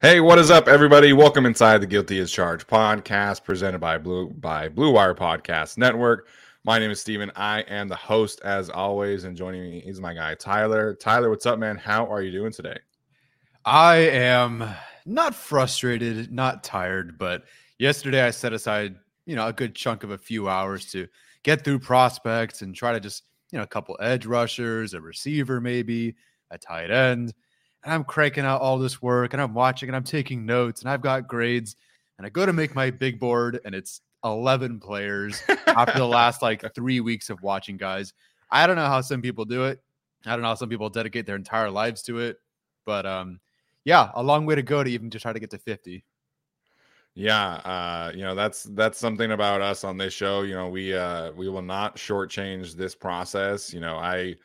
Hey, what is up, everybody? Welcome inside the Guilty as Charged podcast presented by Blue by Blue Wire Podcast Network. My name is Steven. I am the host as always, and joining me is my guy Tyler. Tyler, what's up, man? How are you doing today? I am not frustrated, not tired, but yesterday I set aside, you know, a good chunk of a few hours to get through prospects and try to just, you know, a couple edge rushers, a receiver maybe, a tight end and I'm cranking out all this work and I'm watching and I'm taking notes and I've got grades and I go to make my big board and it's 11 players after the last like three weeks of watching guys. I don't know how some people do it. I don't know how some people dedicate their entire lives to it, but um, yeah, a long way to go to even to try to get to 50. Yeah, uh, you know that's that's something about us on this show. You know, we uh, we will not shortchange this process. You know, I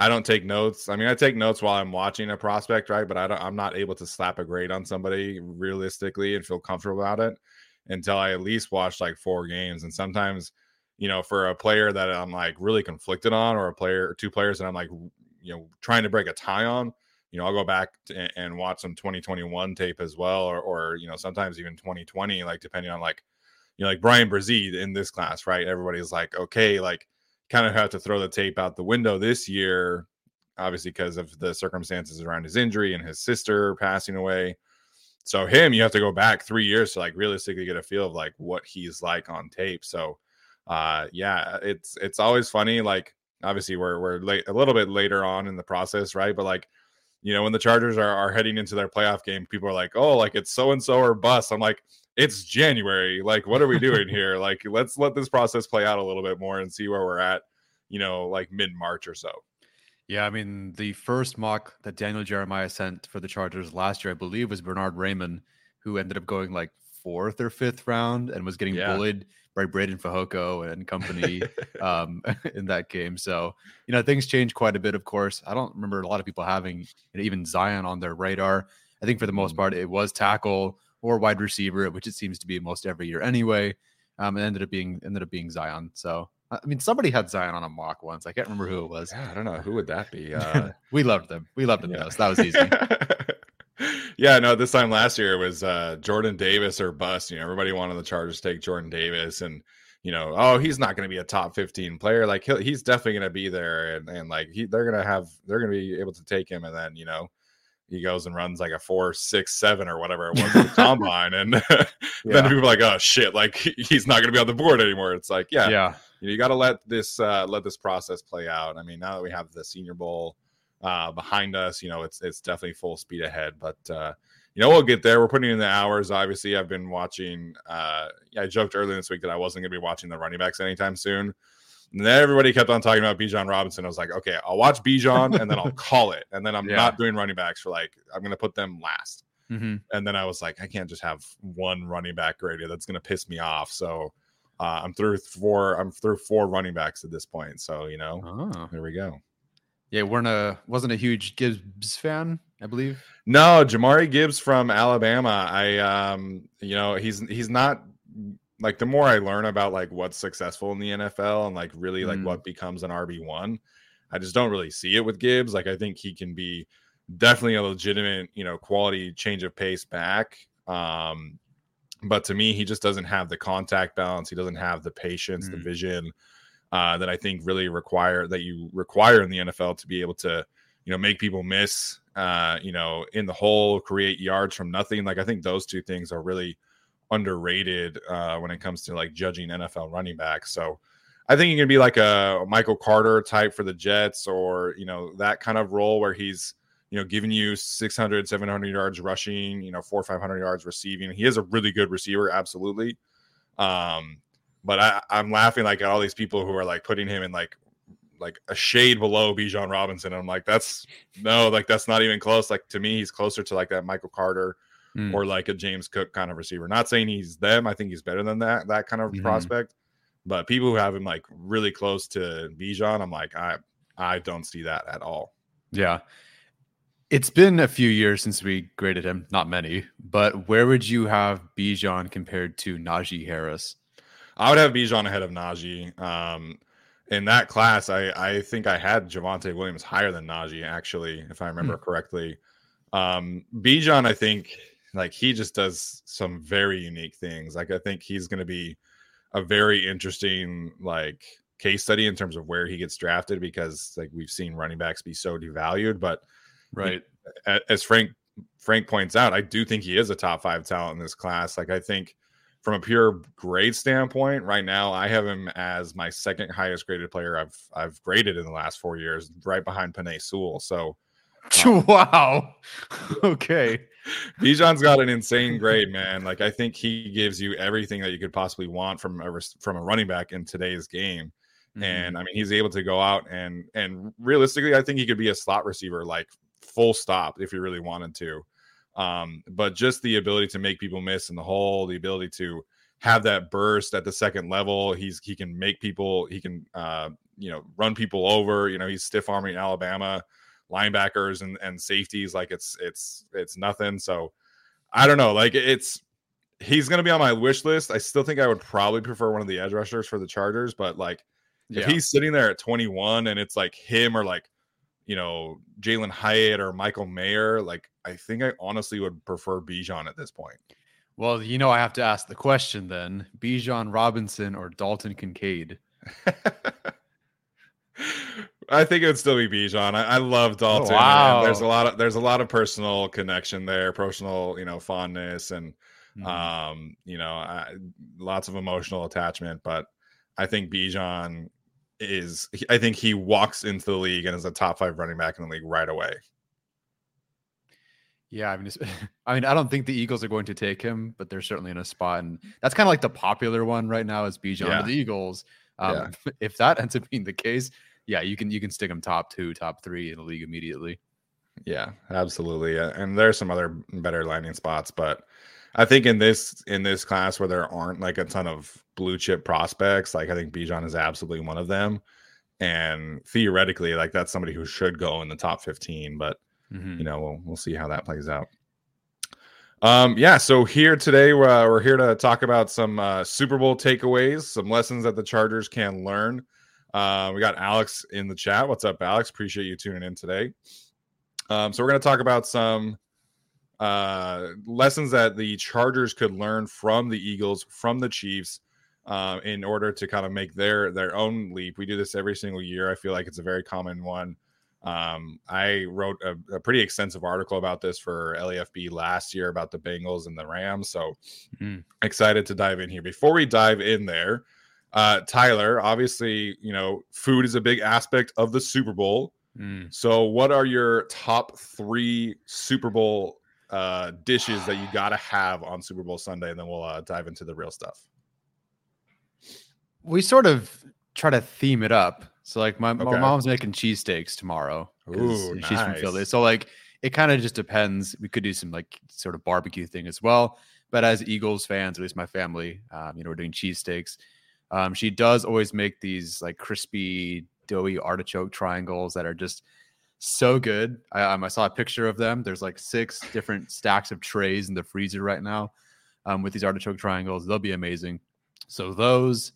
I don't take notes. I mean, I take notes while I'm watching a prospect, right? But I don't, I'm not able to slap a grade on somebody realistically and feel comfortable about it until I at least watch like four games. And sometimes, you know, for a player that I'm like really conflicted on, or a player or two players that I'm like, you know, trying to break a tie on, you know, I'll go back to, and watch some 2021 tape as well, or, or you know, sometimes even 2020, like depending on like, you know, like Bryan Bresee in this class, right? Everybody's like, okay, like kind of have to throw the tape out the window this year, obviously because of the circumstances around his injury and his sister passing away. So him, you have to go back three years to like realistically get a feel of like what he's like on tape. So uh yeah, it's it's always funny. Like obviously we're we're late a little bit later on in the process, right? But like you know, when the Chargers are, are heading into their playoff game, people are like, oh, like it's so and so or bust. I'm like, it's January. Like, what are we doing here? Like, let's let this process play out a little bit more and see where we're at, you know, like mid March or so. Yeah, I mean, the first mock that Daniel Jeremiah sent for the Chargers last year, I believe, was Bernard Raimann, who ended up going like fourth or fifth round and was getting yeah. bullied by Breiden Fehoko and company um, in that game. So, you know, things change quite a bit, of course. I don't remember a lot of people having even Zion on their radar. I think for the most mm. part, it was tackle or wide receiver, which it seems to be most every year anyway. Um, it ended up being ended up being Zion. So I mean, somebody had Zion on a mock once. I can't remember who it was. Yeah, I don't know who would that be. Uh, we loved them. We loved them. Yeah. That was easy. Yeah, no, this time last year it was uh, Jordan Davis or bust. You know, everybody wanted the Chargers to take Jordan Davis, and you know, oh, he's not going to be a top fifteen player. Like he's definitely going to be there, and and like he, they're going to have, they're going to be able to take him, and then you know, he goes and runs like a four, six, seven, or whatever it was at the combine, and then people are like, "Oh shit!" Like he's not going to be on the board anymore. It's like, yeah, yeah, you, know, you got to let this uh, let this process play out. I mean, now that we have the Senior Bowl uh, behind us, you know, it's it's definitely full speed ahead. But uh, you know, we'll get there. We're putting in the hours. Obviously, I've been watching. Uh, I joked earlier this week that I wasn't going to be watching the running backs anytime soon. And then everybody kept on talking about Bijan Robinson. I was like, okay, I'll watch Bijan and then I'll call it. And then I'm yeah. not doing running backs for like, I'm going to put them last. Mm-hmm. And then I was like, I can't just have one running back graded. That's going to piss me off. So uh, I'm through four. I'm through four running backs at this point. So you know, oh. there we go. Yeah, weren't a wasn't a huge Gibbs fan, I believe. No, Jahmyr Gibbs from Alabama. I um, you know, he's he's not like the more I learn about like what's successful in the NFL and like really like mm. what becomes an RB1, I just don't really see it with Gibbs. Like I think he can be definitely a legitimate, you know, quality change of pace back. Um, but to me, he just doesn't have the contact balance. He doesn't have the patience, mm. the vision uh, that I think really require that you require in the NFL to be able to, you know, make people miss, uh, you know, in the hole, create yards from nothing. Like I think those two things are really underrated uh, when it comes to like judging NFL running backs. So I think he can be like a Michael Carter type for the Jets or, you know, that kind of role where he's, you know, giving you 600, 700 yards rushing, you know, four or 500 yards receiving. He is a really good receiver, absolutely. Um, but I, I'm laughing like at all these people who are like putting him in like like a shade below Bijan Robinson. I'm like, that's no, like that's not even close. Like to me, he's closer to like that Michael Carter mm. or like a James Cook kind of receiver. Not saying he's them. I think he's better than that that kind of mm-hmm. prospect. But people who have him like really close to Bijan, I'm like, I I don't see that at all. Yeah. It's been a few years since we graded him, not many, but where would you have Bijan compared to Najee Harris? I would have Bijan ahead of Najee. Um, in that class, I, I think I had Javonte Williams higher than Najee, actually, if I remember mm. correctly. Um, Bijan, I think like he just does some very unique things. Like I think he's going to be a very interesting like case study in terms of where he gets drafted because like we've seen running backs be so devalued. But right he, as Frank Frank points out, I do think he is a top five talent in this class. Like I think from a pure grade standpoint, right now I have him as my second highest graded player I've I've graded in the last four years, right behind Penei Sewell. So um, wow. okay. Bijan's got an insane grade, man. Like I think he gives you everything that you could possibly want from a from a running back in today's game. Mm-hmm. And I mean, he's able to go out and and realistically, I think he could be a slot receiver, like full stop, if he really wanted to. Um, but just the ability to make people miss in the hole, the ability to have that burst at the second level, he's he can make people, he can uh, you know run people over. You know, he's stiff arming Alabama linebackers and, and safeties like it's it's it's nothing. So I don't know. Like it's he's gonna be on my wish list. I still think I would probably prefer one of the edge rushers for the Chargers, but like yeah. if he's sitting there at 21 and it's like him or like you know Jalin Hyatt or Michael Mayer, like I think I honestly would prefer Bijan at this point. Well, you know, I have to ask the question then: Bijan Robinson or Dalton Kincaid? I think it would still be Bijan. I, I love oh, Dalton. Oh, wow. There's a lot of there's a lot of personal connection there, personal, you know, fondness and mm-hmm. um, you know, I, lots of emotional attachment. But I think Bijan is I think he walks into the league and is a top five running back in the league right away. Yeah, I mean, I mean, I don't think the Eagles are going to take him, but they're certainly in a spot, and that's kind of like the popular one right now is Bijan yeah. the Eagles. Um, yeah. If that ends up being the case, yeah, you can you can stick them top two, top three in the league immediately. Yeah, absolutely. And there's some other better landing spots, but I think in this in this class where there aren't like a ton of blue chip prospects, like I think Bijan is absolutely one of them. And theoretically, like that's somebody who should go in the top 15, but mm-hmm. you know, we'll we'll see how that plays out. Um, yeah, so here today, uh, we're here to talk about some uh, Super Bowl takeaways, some lessons that the Chargers can learn uh, we got Alex in the chat. What's up, Alex? Appreciate you tuning in today. Um, so we're going to talk about some uh, lessons that the Chargers could learn from the Eagles, from the Chiefs, uh, in order to kind of make their their own leap. We do this every single year. I feel like it's a very common one Um, I wrote a, a, pretty extensive article about this for LAFB last year about the Bengals and the Rams. So mm. excited to dive in here. Before we dive in there, uh, Tyler, obviously, you know, food is a big aspect of the Super Bowl. Mm. So, what are your top three Super Bowl uh, dishes that you got to have on Super Bowl Sunday? And then we'll uh, dive into the real stuff. We sort of try to theme it up. So, like, my, okay. my mom's making cheesesteaks tomorrow. Ooh, she's nice. from Philly. So, like, it kind of just depends. We could do some like sort of barbecue thing as well. But as Eagles fans, at least my family, um, you know, we're doing cheesesteaks. Um, she does always make these like crispy, doughy artichoke triangles that are just so good. I, um, I saw a picture of them. There's like six different stacks of trays in the freezer right now um, with these artichoke triangles. They'll be amazing. So those.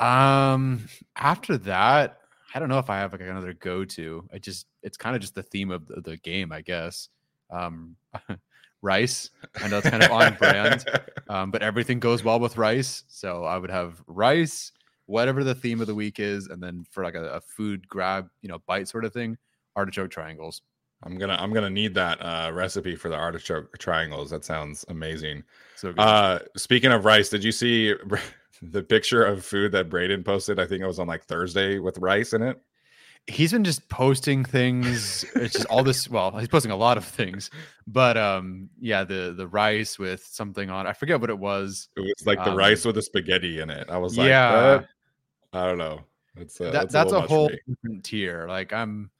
Um, after that, I don't know if I have like another go to. I just it's kind of just the theme of the, the game, I guess. Um, rice. I know it's kind of on brand, um, but everything goes well with rice. So I would have rice, whatever the theme of the week is, and then for like a, a food grab, you know, bite sort of thing, artichoke triangles. I'm gonna I'm gonna need that uh, recipe for the artichoke triangles. That sounds amazing. So uh, speaking of rice, did you see the picture of food that Braden posted? I think it was on like Thursday with rice in it he's been just posting things. It's just all this. Well, he's posting a lot of things, but um, yeah, the the rice with something on. I forget what it was. It was like the um, rice with the spaghetti in it. I was like, yeah, I don't know. It's uh, that, that's, a, a whole different tier. Like I'm,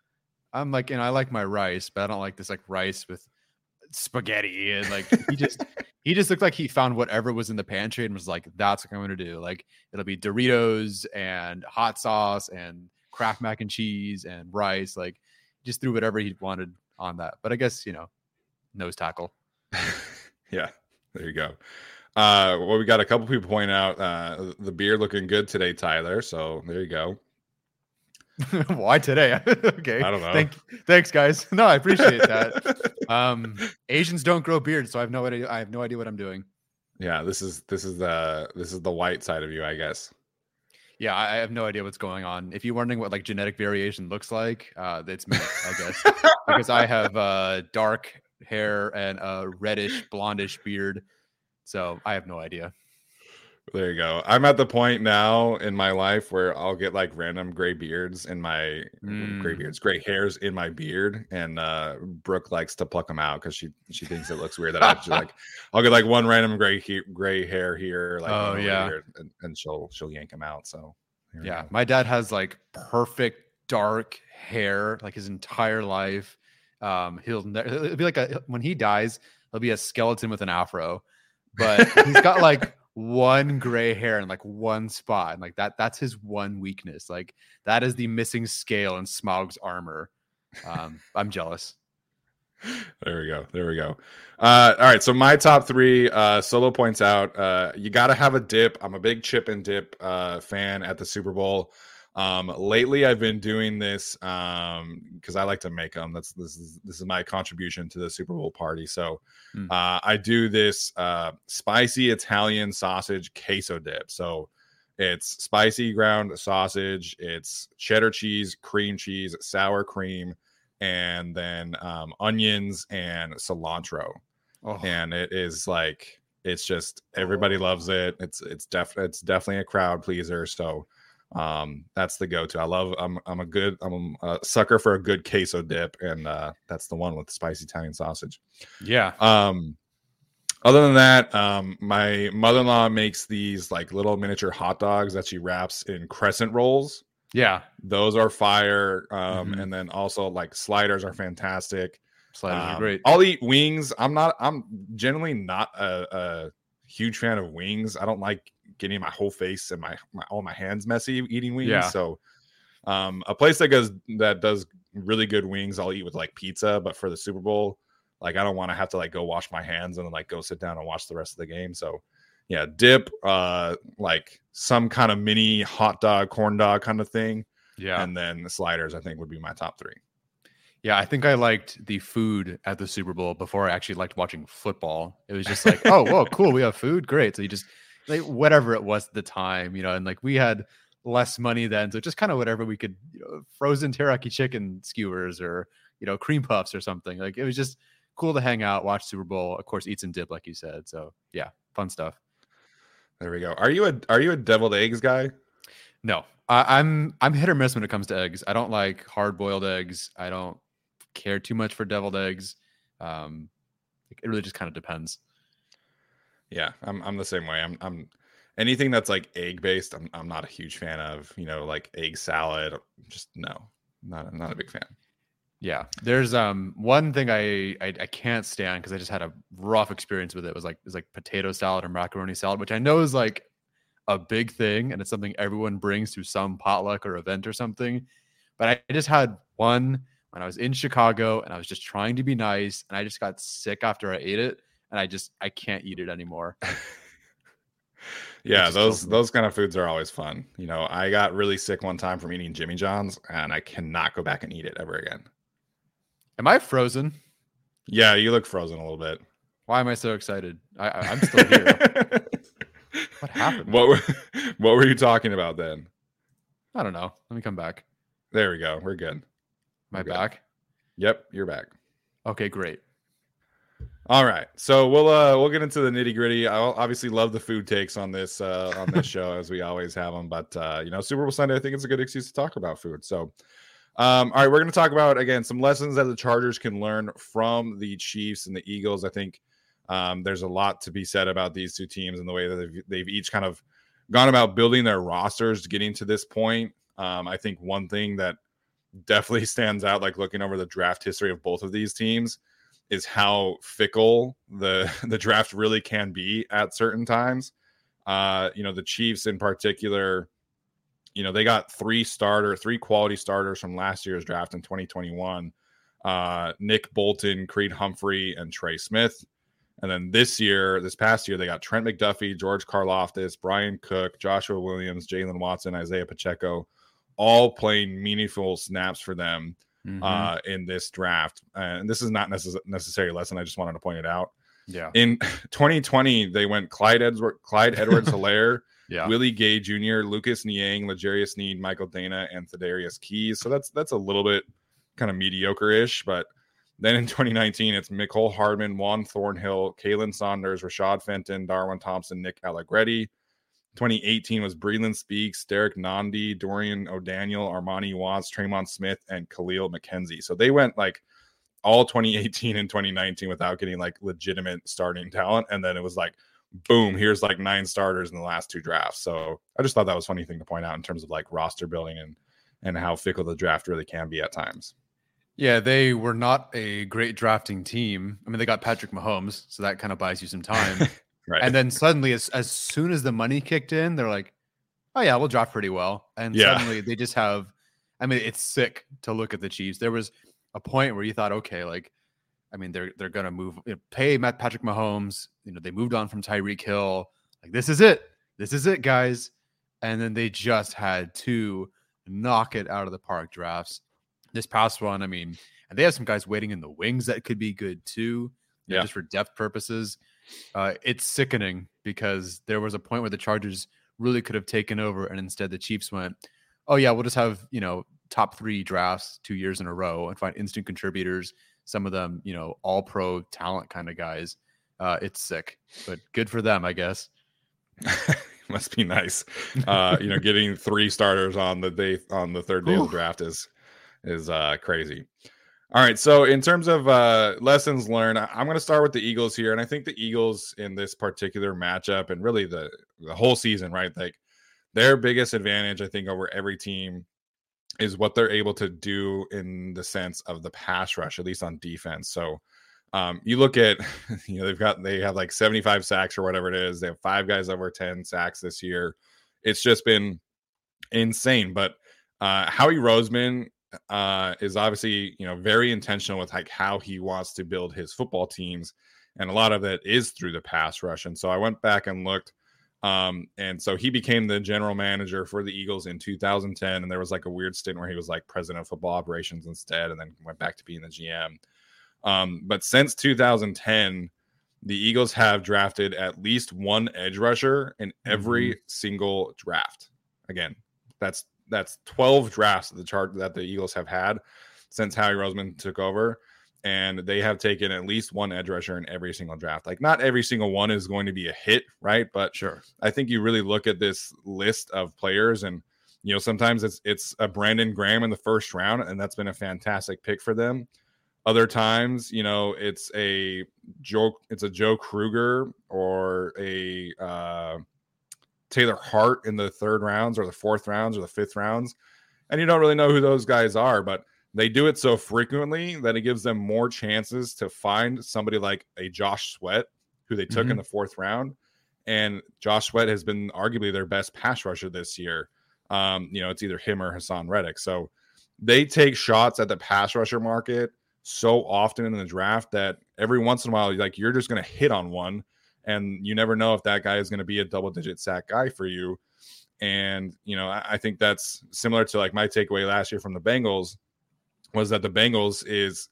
I'm like, you know, I like my rice, but I don't like this like rice with spaghetti and like he just he just looked like he found whatever was in the pantry and was like that's what i'm gonna do like it'll be doritos and hot sauce and Kraft mac and cheese and rice. Like just threw whatever he wanted on that. But I guess, you know, nose tackle. yeah, there you go. Uh, well, we got a couple people pointing out uh, the beer looking good today, Tyler. So there you go. Why today? okay. I don't know. Thank, thanks, guys. No, I appreciate that. um, Asians don't grow beards, so I have no idea. I have no idea what I'm doing. Yeah, this is this is the this is the white side of you, I guess. Yeah, I have no idea what's going on. If you're wondering what like genetic variation looks like, uh, it's me, I guess, because I have uh, dark hair and a reddish, blondish beard. So I have no idea. There you go. I'm at the point now in my life where I'll get like random gray beards in my mm. gray beards, gray hairs in my beard, and uh Brooke likes to pluck them out because she she thinks it looks weird that I just like I'll get like one random gray he- gray hair here, like oh yeah, and, and, she'll she'll yank them out. So yeah, my dad has like perfect dark hair like his entire life. Um, he'll it'll be like a when he dies, he'll be a skeleton with an afro, but he's got like one gray hair in like one spot and like that that's his one weakness like that is the missing scale in Smaug's armor. Um i'm jealous. There we go there we go. Uh all right so my top three uh solo points out uh you gotta have a dip. I'm a big chip and dip uh fan at the super bowl um, lately, I've been doing this um, because I like to make them. That's this is this is my contribution to the Super Bowl party. So mm. uh, I do this uh, spicy Italian sausage queso dip. So it's spicy ground sausage, it's cheddar cheese, cream cheese, sour cream, and then um, onions and cilantro. Oh. And it is like it's just everybody oh. loves it. It's it's def it's definitely a crowd pleaser. So um that's the go-to. I love i'm i'm a good i'm a sucker for a good queso dip and uh that's the one with the spicy italian sausage. Yeah. Um other than that um my mother-in-law makes these like little miniature hot dogs that she wraps in crescent rolls. Yeah. Those are fire um mm-hmm. and then also like sliders are fantastic. Sliders um, are great. I'll eat wings. I'm not i'm generally not a, a huge fan of wings. I don't like getting my whole face and my, my all my hands messy eating wings. Yeah. So um, a place that goes that does really good wings, I'll eat with like pizza. But for the Super Bowl, like I don't want to have to like go wash my hands and then like go sit down and watch the rest of the game. So yeah, dip, uh, like some kind of mini hot dog, corn dog kind of thing. Yeah, and then the sliders, I think would be my top three. Yeah, I think I liked the food at the Super Bowl before I actually liked watching football. It was just like, oh, whoa, cool, we have food, great. So you just like whatever it was at the time, you know, and like we had less money then. So just kind of whatever we could, you know, frozen teriyaki chicken skewers or, you know, cream puffs or something. Like it was just cool to hang out, watch Super Bowl, of course, eats and dip, like you said. So yeah, fun stuff. There we go. Are you a are you a deviled eggs guy? No, I, I'm I'm hit or miss when it comes to eggs. I don't like hard boiled eggs. I don't care too much for deviled eggs. Um, it really just kind of depends. Yeah, I'm I'm the same way. I'm I'm anything that's like egg based. I'm I'm not a huge fan of. You know, like egg salad. Just no, not not a big fan. Yeah, there's um one thing I I, I can't stand because I just had a rough experience with it. it was like it's like potato salad or macaroni salad, which I know is like a big thing and it's something everyone brings to some potluck or event or something. But I just had one when I was in Chicago and I was just trying to be nice and I just got sick after I ate it and I just I can't eat it anymore. yeah, those those kind of foods are always fun. You know, I got really sick one time from eating Jimmy John's and I cannot go back and eat it ever again. Am I frozen? Yeah, you look frozen a little bit. Why am I so excited? I, I am still here. what happened? What were what were you talking about then? I don't know. Let me come back. There we go. We're good. Am I back? Yep, you're back. Okay, great. All right, so we'll uh we'll get into the nitty gritty. I obviously love the food takes on this uh on this show as we always have them, but uh you know Super Bowl Sunday I think it's a good excuse to talk about food. So, um all right, we're going to talk about again some lessons that the Chargers can learn from the Chiefs and the Eagles. I think um there's a lot to be said about these two teams and the way that they've, they've each kind of gone about building their rosters, getting to this point. Um, I think one thing that definitely stands out, like looking over the draft history of both of these teams, is how fickle the the draft really can be at certain times. Uh, you know, the Chiefs in particular, you know, they got three starter, three quality starters from last year's draft in 2021. Uh, Nick Bolton, Creed Humphrey, and Trey Smith. And then this year, this past year, they got Trent McDuffie, George Karlaftis, Bryan Cook, Joshua Williams, Jaylen Watson, Isaiah Pacheco, all playing meaningful snaps for them mm-hmm. uh, in this draft. And this is not necess- necessary lesson. I just wanted to point it out. Yeah. In 2020, they went Clyde Edwards, Clyde Edwards Helaire, yeah. Willie Gay Jr., Lucas Niang, L'Jarius Sneed, Michael Danna, and Thaddeus Keys. So that's that's a little bit kind of mediocre-ish, but then in 2019, it's Mecole Hardman, Juan Thornhill, Khalen Saunders, Rashad Fenton, Darwin Thompson, Nick Allegretti. 2018 was Breeland Speaks, Derrick Nnadi, Dorian O'Daniel, Armani Watts, Tremon Smith, and Kahlil McKenzie. So they went like all 2018 and 2019 without getting like legitimate starting talent. And then it was like, boom, here's like nine starters in the last two drafts. So I just thought that was a funny thing to point out in terms of like roster building and and how fickle the draft really can be at times. Yeah, they were not a great drafting team. I mean, they got Patrick Mahomes, so that kind of buys you some time. right. And then suddenly, as as soon as the money kicked in, they're like, "Oh yeah, we'll draft pretty well." And Yeah. suddenly, they just have. I mean, it's sick to look at the Chiefs. There was a point where you thought, okay, like, I mean, they're they're gonna move, you know, pay Matt Patrick Mahomes. You know, they moved on from Tyreek Hill. Like, this is it. This is it, guys. And then they just had two knock it out of the park drafts. This past one, I mean, and they have some guys waiting in the wings that could be good too, you know, just for depth purposes. Uh, it's sickening because there was a point where the Chargers really could have taken over, and instead the Chiefs went, "Oh yeah, we'll just have you know top three drafts two years in a row and find instant contributors. Some of them, you know, all pro talent kind of guys. Uh, it's sick, but good for them, I guess. Must be nice. Uh, you know, getting three starters on the day on the third day of the draft is is uh crazy. All right, so in terms of uh lessons learned, I'm going to start with the Eagles here, and I think the Eagles in this particular matchup, and really the the whole season, right? Like their biggest advantage, I think, over every team is what they're able to do in the sense of the pass rush, at least on defense. So um, you look at, you know, they've got they have like 75 sacks or whatever it is. They have five guys over 10 sacks this year. It's just been insane. But uh, Howie Roseman uh, is obviously, you know, very intentional with like how he wants to build his football teams, and a lot of that is through the pass rush. And so I went back and looked. Um, and so he became the general manager for the Eagles in 2010. And there was like a weird stint where he was like president of football operations instead, and then went back to being the GM. Um, but since 2010, the Eagles have drafted at least one edge rusher in every single draft. Again, That's that's 12 drafts that the chart that the Eagles have had since Howie Roseman took over. And they have taken at least one edge rusher in every single draft. Like, not every single one is going to be a hit, right? But Sure. I think you really look at this list of players and you know sometimes it's it's a Brandon Graham in the first round and that's been a fantastic pick for them. Other times, you know, it's a Joe it's a Joe Kruger or a uh Taylor Hart in the third rounds or the fourth rounds or the fifth rounds. And you don't really know who those guys are, but they do it so frequently that it gives them more chances to find somebody like a Josh Sweat, who they took in Mhm. the fourth round. And Josh Sweat has been arguably their best pass rusher this year. Um, you know, it's either him or Haason Reddick. So they take shots at the pass rusher market so often in the draft that every once in a while, like you're just going to hit on one, and you never know if that guy is going to be a double digit sack guy for you. And you know, I, I think that's similar to like my takeaway last year from the Bengals was that the Bengals is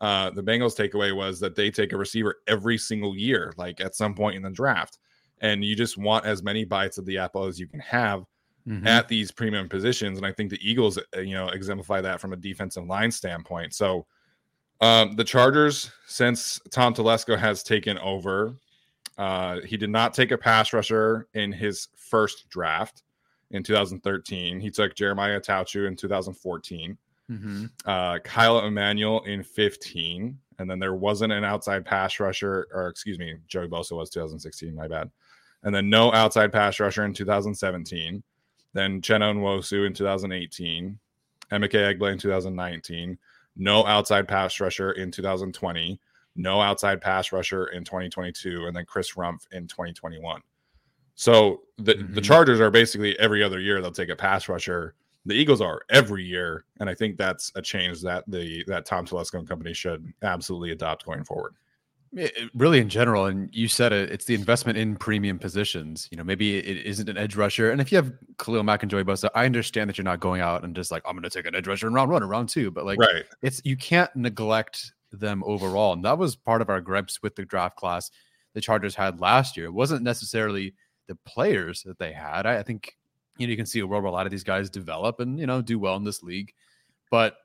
uh, the Bengals takeaway was that they take a receiver every single year, like at some point in the draft, and you just want as many bites of the apple as you can have Mhm. at these premium positions. And I think the Eagles, uh, you know, exemplify that from a defensive line standpoint. So um, the Chargers, since Tom Telesco has taken over, uh, he did not take a pass rusher in his first draft in 2013. He took Jeremiah Attaochu in 2014 Mhm. uh, Kyle Emanuel in 15. And then there wasn't an outside pass rusher, or excuse me, Joey Bosa was 2016, my bad. And then no outside pass rusher in 2017. Then Uchenna Nwosu in 2018. Emeka Egbule in 2019. No outside pass rusher in 2020. No outside pass rusher in 2022. And then Chris Rumph in 2021. So the, the Mhm. Chargers are basically every other year they'll take a pass rusher the Eagles are every year, and I think that's a change that the that Tom Telesco and company should absolutely adopt going forward. It- really in general and you said it it's the investment in premium positions you know maybe it isn't an edge rusher and if you have khalil mack and joey bosa i understand that you're not going out and just like i'm going to take an edge rusher in round one or round two but like right. it's you can't neglect them overall and that was part of our gripes with the draft class the chargers had last year it wasn't necessarily the players that they had i, I think you know you can see a world where a lot of these guys develop and you know do well in this league but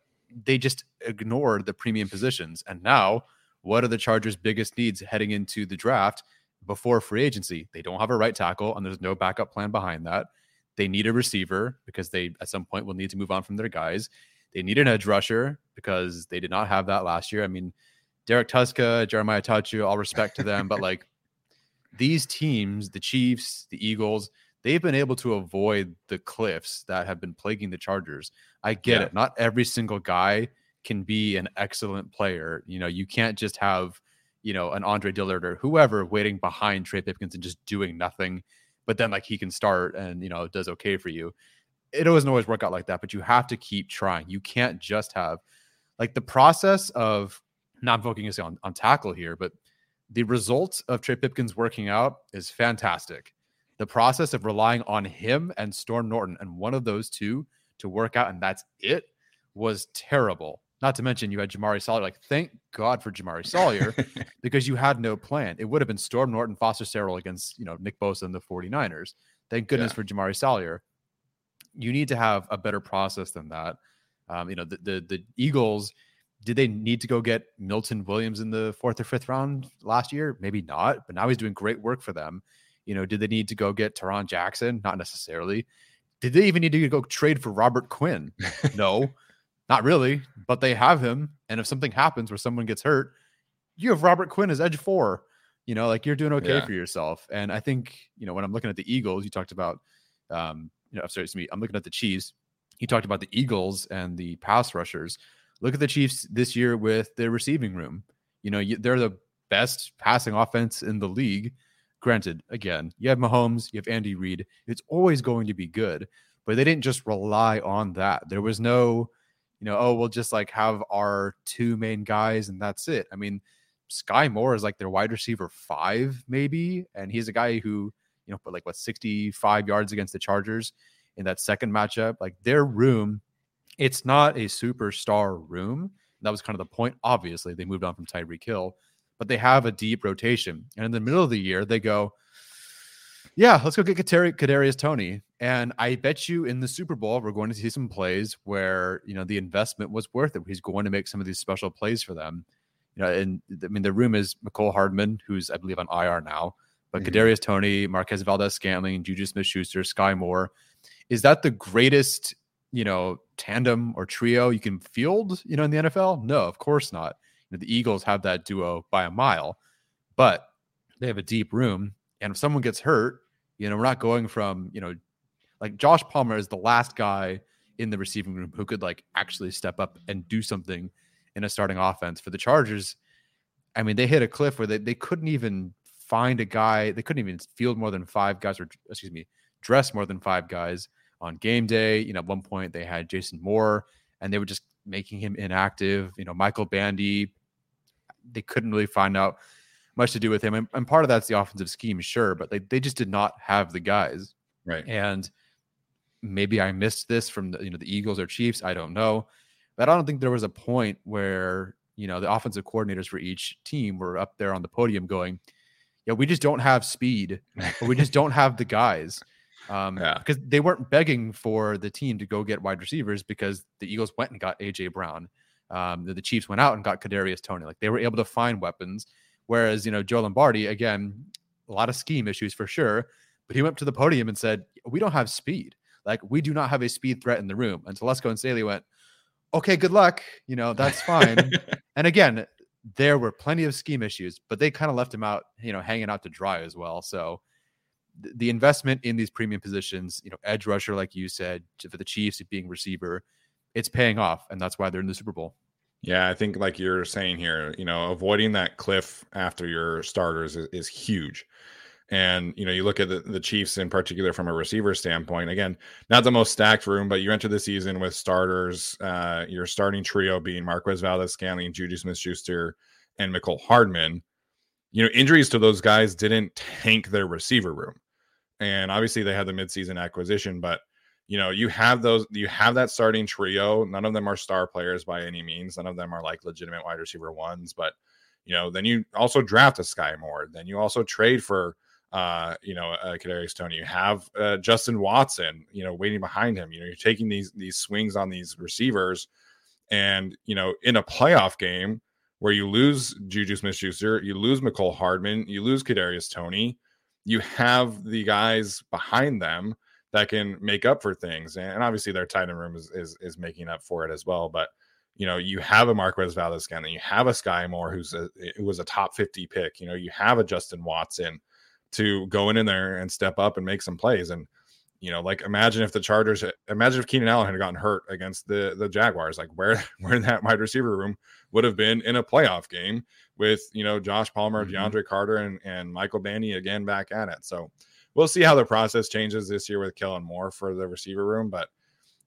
they just ignored the premium positions and now what are the Chargers' biggest needs heading into the draft before free agency? They don't have a right tackle, and there's no backup plan behind that. They need a receiver because they at some point will need to move on from their guys. They need an edge rusher because they did not have that last year. I mean, Derek Tuszka, Jeremiah Attaochu, all respect to them, but like these teams, the Chiefs, the Eagles, they've been able to avoid the cliffs that have been plaguing the Chargers. I get Yeah. it. Not every single guy can be an excellent player. You know, you can't just have, you know, an Andre Dillard or whoever waiting behind Trey Pipkins and just doing nothing, but then like he can start and, you know, does okay for you. It doesn't always work out like that, but you have to keep trying. You can't just have like the process of not focusing on, on tackle here, but the result of Trey Pipkins working out is fantastic. The process of relying on him and Storm Norton and one of those two to work out, and that's it, was terrible. Not to mention you had Jamaree Salyer. Like, thank God for Jamaree Salyer because you had no plan. It would have been Storm Norton, Foster Sarell against, you know, Nick Bosa and the 49ers. Thank goodness Yeah. for Jamaree Salyer. You need to have a better process than that. Um, you know, the, the the Eagles, did they need to go get Milton Williams in the fourth or fifth round last year? Maybe not, but now he's doing great work for them. You know, did they need to go get Tarron Jackson? Not necessarily. Did they even need to go trade for Robert Quinn? No, not really. But they have him. And if something happens where someone gets hurt, you have Robert Quinn as edge four. You know, like you're doing okay Yeah. for yourself. And I think, you know, when I'm looking at the Eagles, you talked about, um, you know, I'm sorry, me, I'm looking at the Chiefs. You talked about the Eagles and the pass rushers. Look at the Chiefs this year with their receiving room. You know, you, they're the best passing offense in the league. Granted, again, you have Mahomes, you have Andy Reid. It's always going to be good, but they didn't just rely on that. There was no, you know, oh, we'll just like have our two main guys and that's it. I mean, Sky Moore is like their wide receiver five, maybe, and he's a guy who, you know, put like what 65 yards against the Chargers in that second matchup. Like their room, it's not a superstar room. That was kind of the point. Obviously, they moved on from Tyreek Hill, but they have a deep rotation. And in the middle of the year, they go, yeah, let's go get Kadari- Kadarius Toney. And I bet you in the Super Bowl, we're going to see some plays where, you know, the investment was worth it. He's going to make some of these special plays for them. You know, and I mean, the room is Mecole Hardman, who's, I believe, on IR now, but mm-hmm. Kadarius Toney, Marquez Valdes Scantling, Juju Smith Schuster, Sky Moore. Is that the greatest, you know, tandem or trio you can field, you know, in the NFL? No, of course not. You know, the Eagles have that duo by a mile, but they have a deep room. And if someone gets hurt, you know, we're not going from, you know, like Josh Palmer is the last guy in the receiving room who could like actually step up and do something in a starting offense for the Chargers. I mean, they hit a cliff where they, they couldn't even find a guy, they couldn't even field more than five guys, or excuse me, dress more than five guys on game day. You know, at one point they had Jason Moore and they were just making him inactive. You know, Michael Bandy, they couldn't really find out much to do with him. And, and part of that's the offensive scheme, sure, but they, they just did not have the guys. Right. And maybe I missed this from the, you know, the Eagles or Chiefs. I don't know. But I don't think there was a point where, you know, the offensive coordinators for each team were up there on the podium going, yeah, we just don't have speed or we just don't have the guys. Um, yeah. because they weren't begging for the team to go get wide receivers because the Eagles went and got AJ Brown. Um, the, the Chiefs went out and got Kadarius Toney. Like they were able to find weapons. Whereas, you know, Joe Lombardi, again, a lot of scheme issues for sure, but he went to the podium and said, We don't have speed. Like we do not have a speed threat in the room. And Telesco and Staley went, Okay, good luck. You know, that's fine. and again, there were plenty of scheme issues, but they kind of left him out, you know, hanging out to dry as well. So th- the investment in these premium positions, you know, edge rusher, like you said, for the Chiefs being receiver, it's paying off. And that's why they're in the Super Bowl. Yeah, I think like you're saying here, you know, avoiding that cliff after your starters is, is huge. And you know, you look at the, the Chiefs in particular from a receiver standpoint. Again, not the most stacked room, but you enter the season with starters. Uh, your starting trio being Marquez Valdes, Scantling, Juju Smith Schuster, and Mecole Hardman. You know, injuries to those guys didn't tank their receiver room. And obviously they had the midseason acquisition, but you know, you have those, you have that starting trio. None of them are star players by any means. None of them are like legitimate wide receiver ones, but you know, then you also draft a Sky Moore. Then you also trade for uh, you know, uh, Kadarius Toney. You have uh, Justin Watson, you know, waiting behind him. You know, you're taking these these swings on these receivers, and you know, in a playoff game where you lose Juju Smith-Schuster, you lose Mecole Hardman, you lose Kadarius Toney, you have the guys behind them that can make up for things, and obviously their tight end room is is, is making up for it as well. But you know, you have a Marquez Valdes Scantling, you have a Sky Moore who's a who was a top 50 pick, you know, you have a Justin Watson to go in there and step up and make some plays. And you know, like imagine if the Chargers, imagine if Keenan Allen had gotten hurt against the the Jaguars, like where where that wide receiver room would have been in a playoff game with you know Josh Palmer, mm-hmm. DeAndre Carter, and and Michael Bandy again back at it. So we'll see how the process changes this year with Kellen Moore for the receiver room, but.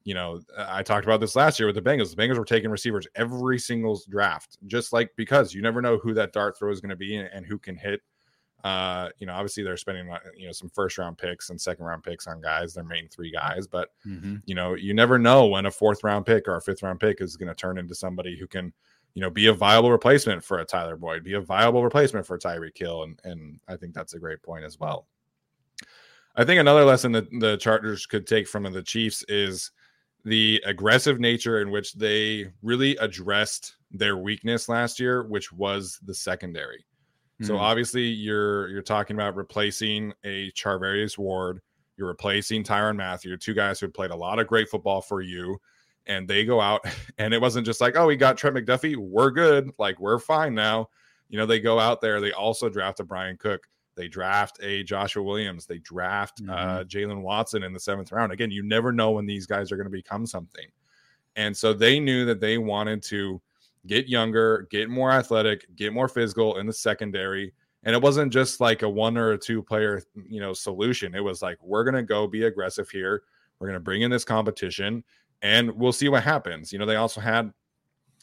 You know, I talked about this last year with the Bengals. The Bengals were taking receivers every single draft, just like because you never know who that dart throw is going to be and, and who can hit uh, you know, obviously they're spending you know some first round picks and second round picks on guys, their main three guys, but mm-hmm. you know, you never know when a fourth round pick or a fifth round pick is going to turn into somebody who can, you know, be a viable replacement for a Tyler Boyd, be a viable replacement for Tyreek Hill, and and I think that's a great point as well. I think another lesson that the Chargers could take from the Chiefs is the aggressive nature in which they really addressed their weakness last year, which was the secondary. So mm. obviously you're you're talking about replacing a Charvarius Ward, you're replacing Tyrann Mathieu, two guys who played a lot of great football for you, and they go out and it wasn't just like, oh, we got Trent McDuffie, we're good, like we're fine now. You know, they go out there, they also draft a Bryan Cook, they draft a Joshua Williams, they draft uh, mm-hmm. uh, Jaylen Watson in the seventh round. Again, you never know when these guys are going to become something. And so they knew that they wanted to get younger, get more athletic, get more physical in the secondary. And it wasn't just like a one or a two player, you know, solution. It was like, we're to go be aggressive here. We're to bring in this competition and we'll see what happens. You know, they also had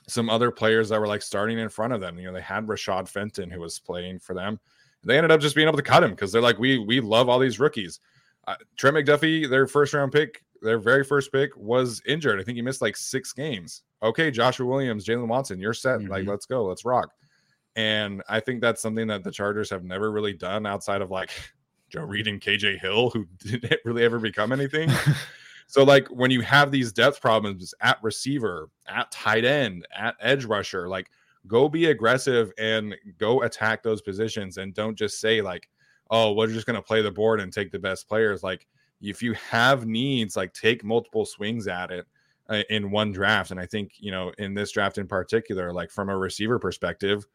some other players that were like starting in front of them. You know, they had Rashad Fenton who was playing for them. They ended up just being able to cut him because they're like, we we love all these rookies. Uh, Trent McDuffie, their first round pick, their very first pick was injured. I think he missed like six games. Okay, Joshua Williams, Jaylen Watson, you're set. Mm-hmm. Like, let's go, let's rock. And I think that's something that the Chargers have never really done outside of like Joe Reed and KJ Hill, who didn't really ever become anything. so, like when you have these depth problems at receiver, at tight end, at edge rusher, like go be aggressive and go attack those positions and don't just say like, oh, we're just going to play the board and take the best players. Like if you have needs, like take multiple swings at it uh, in one draft. And I think, you know, in this draft in particular, like from a receiver perspective,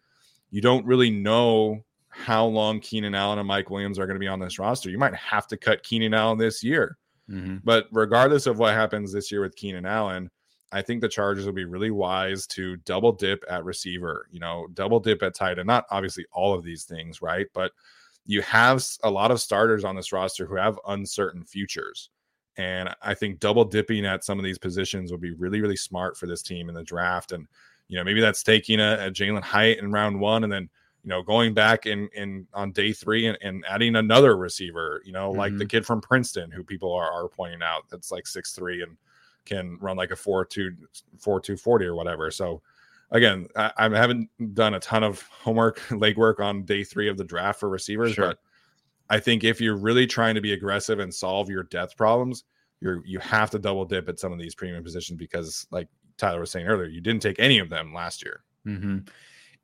you don't really know how long Keenan Allen and Mike Williams are going to be on this roster. You might have to cut Keenan Allen this year. Mm-hmm. But regardless of what happens this year with Keenan Allen, I think the Chargers will be really wise to double dip at receiver, you know, double dip at tight end. Not obviously all of these things, right? But you have a lot of starters on this roster who have uncertain futures. And I think double dipping at some of these positions would be really, really smart for this team in the draft. And, you know, maybe that's taking a, a Jalin Hyatt in round one and then, you know, going back in in on day three and, and adding another receiver, you know, mm-hmm. like the mm-hmm. kid from Princeton who people are, are pointing out that's like six three and can run like a four two four two forty or whatever. So again, I, I, haven't done a ton of homework, legwork on day three of the draft for receivers, sure. but I think if you're really trying to be aggressive and solve your depth problems, you're you have to double dip at some of these premium positions because, like Tyler was saying earlier, you didn't take any of them last year. Mm-hmm.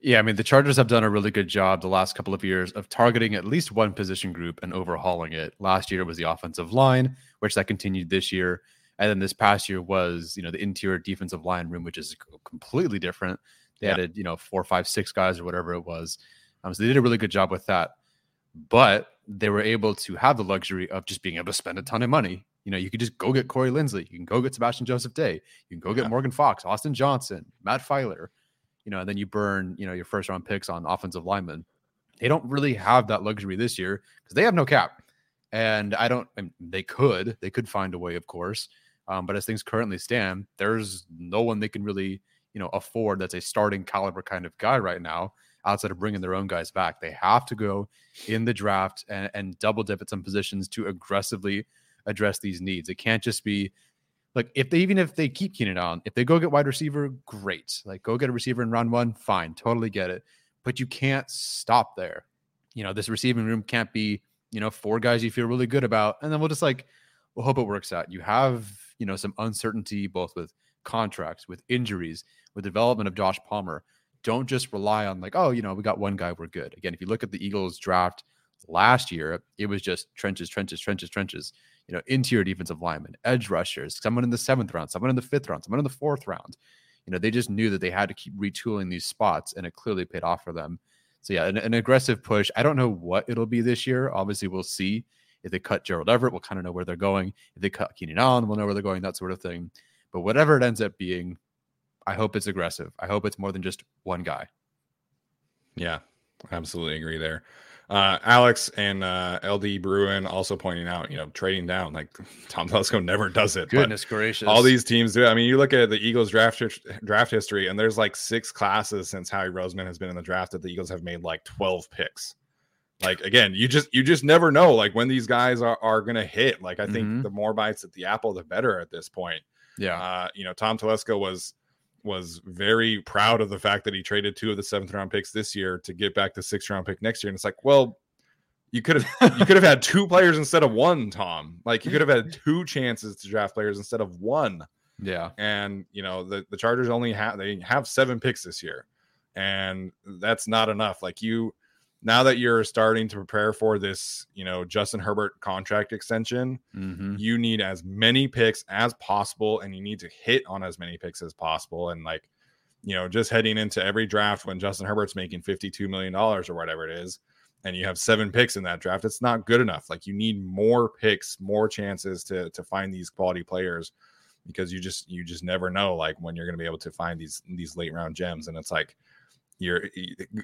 Yeah, I mean the Chargers have done a really good job the last couple of years of targeting at least one position group and overhauling it. Last year was the offensive line, which that continued this year. And then this past year was, you know, the interior defensive line room, which is completely different. They yeah. added, you know, four, five, six guys or whatever it was. Um, so they did a really good job with that. But they were able to have the luxury of just being able to spend a ton of money. You know, you could just go get Corey Linsley. You can go get Sebastian Joseph Day. You can go get yeah. Morgan Fox, Austin Johnson, Matt Feiler. You know, and then you burn, you know, your first round picks on offensive linemen. They don't really have that luxury this year because they have no cap. And I don't, I mean, they could, they could find a way, of course. Um, but as things currently stand, there's no one they can really, you know, afford that's a starting caliber kind of guy right now outside of bringing their own guys back. They have to go in the draft and, and double dip at some positions to aggressively address these needs. It can't just be like if they even if they keep Keenan on, if they go get wide receiver, great. Like go get a receiver in round one, fine, totally get it. But you can't stop there. You know, this receiving room can't be, you know, four guys you feel really good about, and then we'll just like we'll hope it works out. You have you know some uncertainty both with contracts, with injuries, with development of Josh Palmer. Don't just rely on like, oh, you know, we got one guy, we're good. Again, if you look at the Eagles draft last year, it was just trenches, trenches, trenches, trenches. You know, interior defensive linemen, edge rushers, someone in the seventh round, someone in the fifth round, someone in the fourth round. You know, they just knew that they had to keep retooling these spots, and it clearly paid off for them. So yeah, an, an aggressive push. I don't know what it'll be this year. Obviously, we'll see. If they cut Gerald Everett, we'll kind of know where they're going. If they cut Keenan Allen, we'll know where they're going, that sort of thing. But whatever it ends up being, I hope it's aggressive. I hope it's more than just one guy. Yeah, absolutely agree there. Uh, Alex and uh, LD Bruin also pointing out, you know, trading down like Tom Telesco never does it. Goodness gracious! All these teams do. It. I mean, you look at the Eagles draft draft history, and there's like six classes since Howie Roseman has been in the draft that the Eagles have made like 12 picks like again you just you just never know like when these guys are, are gonna hit. Like i think mm-hmm. the more bites at the apple the better at this point. Yeah. Uh you know tom telesco was was very proud of the fact that he traded two of the seventh round picks this year to get back the sixth round pick next year. And it's like well you could have you could have had two players instead of one tom. Like you could have had two chances to draft players instead of one. Yeah. And you know the, the chargers only have they have seven picks this year. And that's not enough. Like you now that you're starting to prepare for this, you know, Justin Herbert contract extension, mm-hmm. you need as many picks as possible and you need to hit on as many picks as possible. And like, you know, just heading into every draft when Justin Herbert's making $52 million or whatever it is, and you have seven picks in that draft, it's not good enough. Like you need more picks, more chances to to find these quality players because you just you just never know like when you're going to be able to find these these late round gems and it's like you're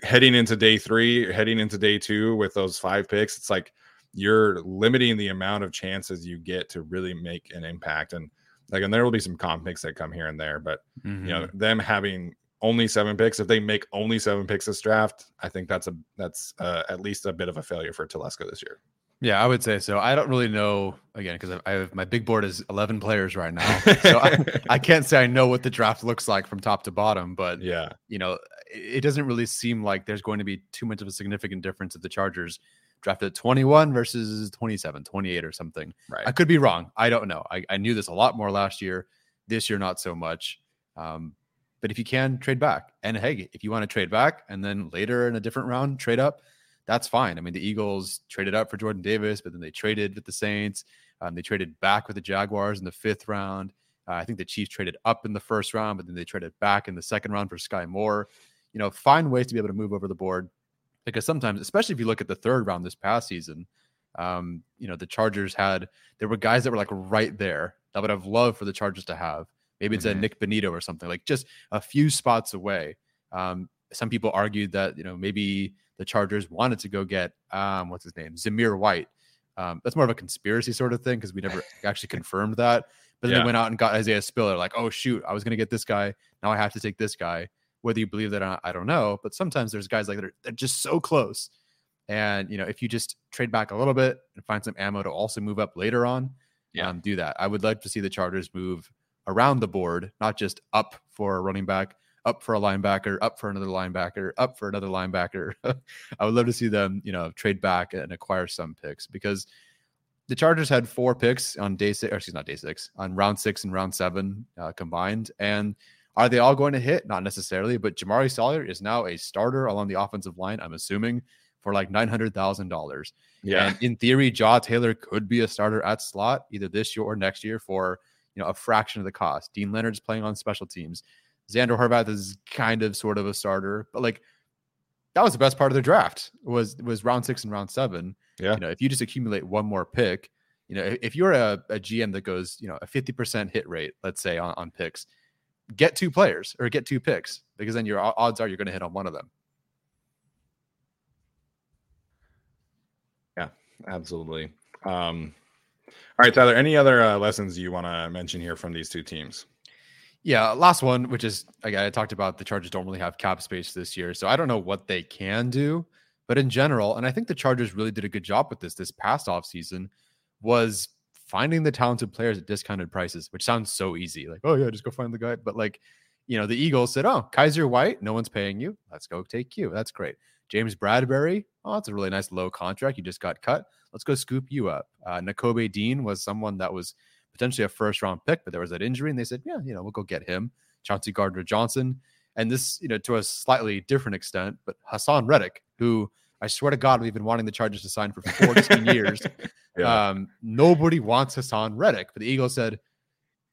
heading into day three, heading into day two with those five picks. It's like you're limiting the amount of chances you get to really make an impact. And like, and there will be some comp picks that come here and there, but mm-hmm. you know, mm-hmm. them having only seven picks, if they make only seven picks this draft, I think that's a that's uh, at least a bit of a failure for Telesco this year. Yeah, I would say so. I don't really know again because I have my big board is 11 players right now, so I, I, can't say I know what the draft looks like from top to bottom. But yeah, you know, it, it doesn't really seem like there's going to be too much of a significant difference if the Chargers drafted at 21 versus 27, 28 or something. Right. I could be wrong. I don't know. I, I knew this a lot more last year. This year, not so much. Um, but if you can trade back, and hey, if you want to trade back and then later in a different round trade up, that's fine. I mean, the Eagles traded up for Jordan Davis, but then they traded with the Saints. Um, they traded back with the Jaguars in the fifth round. Uh, I think the Chiefs traded up in the first round, but then they traded back in the second round for Skyy Moore. You know, find ways to be able to move over the board because sometimes, especially if you look at the third round this past season, um, you know, the Chargers had there were guys that were like right there that would have loved for the Chargers to have. Maybe it's mm-hmm. a Nik Bonitto or something like just a few spots away. Um, some people argued that you know maybe the Chargers wanted to go get um, what's his name, Zamir White. Um, that's more of a conspiracy sort of thing because we never actually confirmed that. But then yeah. they went out and got Isaiah Spiller. Like, oh shoot, I was going to get this guy. Now I have to take this guy. Whether you believe that, or not, I don't know. But sometimes there's guys like that are they're just so close. And you know, if you just trade back a little bit and find some ammo to also move up later on, yeah. Um, do that. I would like to see the Chargers move around the board, not just up for a running back, up for a linebacker, up for another linebacker, up for another linebacker. I would love to see them, you know, trade back and acquire some picks because the Chargers had four picks on day six, or excuse not day six, on round six and round seven uh, combined. And are they all going to hit? Not necessarily, but Jamaree Salyer is now a starter along the offensive line, I'm assuming, for like $900,000. Yeah. And in theory, Jaw Taylor could be a starter at slot either this year or next year for, you know, a fraction of the cost. Deane Leonard's playing on special teams. Zander Horvath is kind of sort of a starter, but like that was the best part of the draft was was round six and round seven. Yeah. You know, if you just accumulate one more pick, you know, if you're a, a GM that goes, you know, a 50% hit rate, let's say on, on picks, get two players or get two picks because then your odds are you're going to hit on one of them. Yeah, absolutely. Um, all right, Tyler, any other uh, lessons you want to mention here from these two teams? Yeah, last one, which is I talked about the Chargers don't really have cap space this year, so I don't know what they can do. But in general, and I think the Chargers really did a good job with this this past off season, was finding the talented players at discounted prices, which sounds so easy. Like, oh yeah, just go find the guy. But like, you know, the Eagles said, oh, Kyzir White, no one's paying you. Let's go take you. That's great. James Bradberry, oh, that's a really nice low contract. You just got cut. Let's go scoop you up. Uh, Nakobe Dean was someone that was potentially a first round pick, but there was that injury, and they said, yeah, you know, we'll go get him. Chauncey Gardner Johnson, and this, you know, to a slightly different extent, but Haason Reddick, who I swear to God, we've been wanting the Chargers to sign for 14 years. Yeah. Um, nobody wants Haason Reddick, but the Eagles said,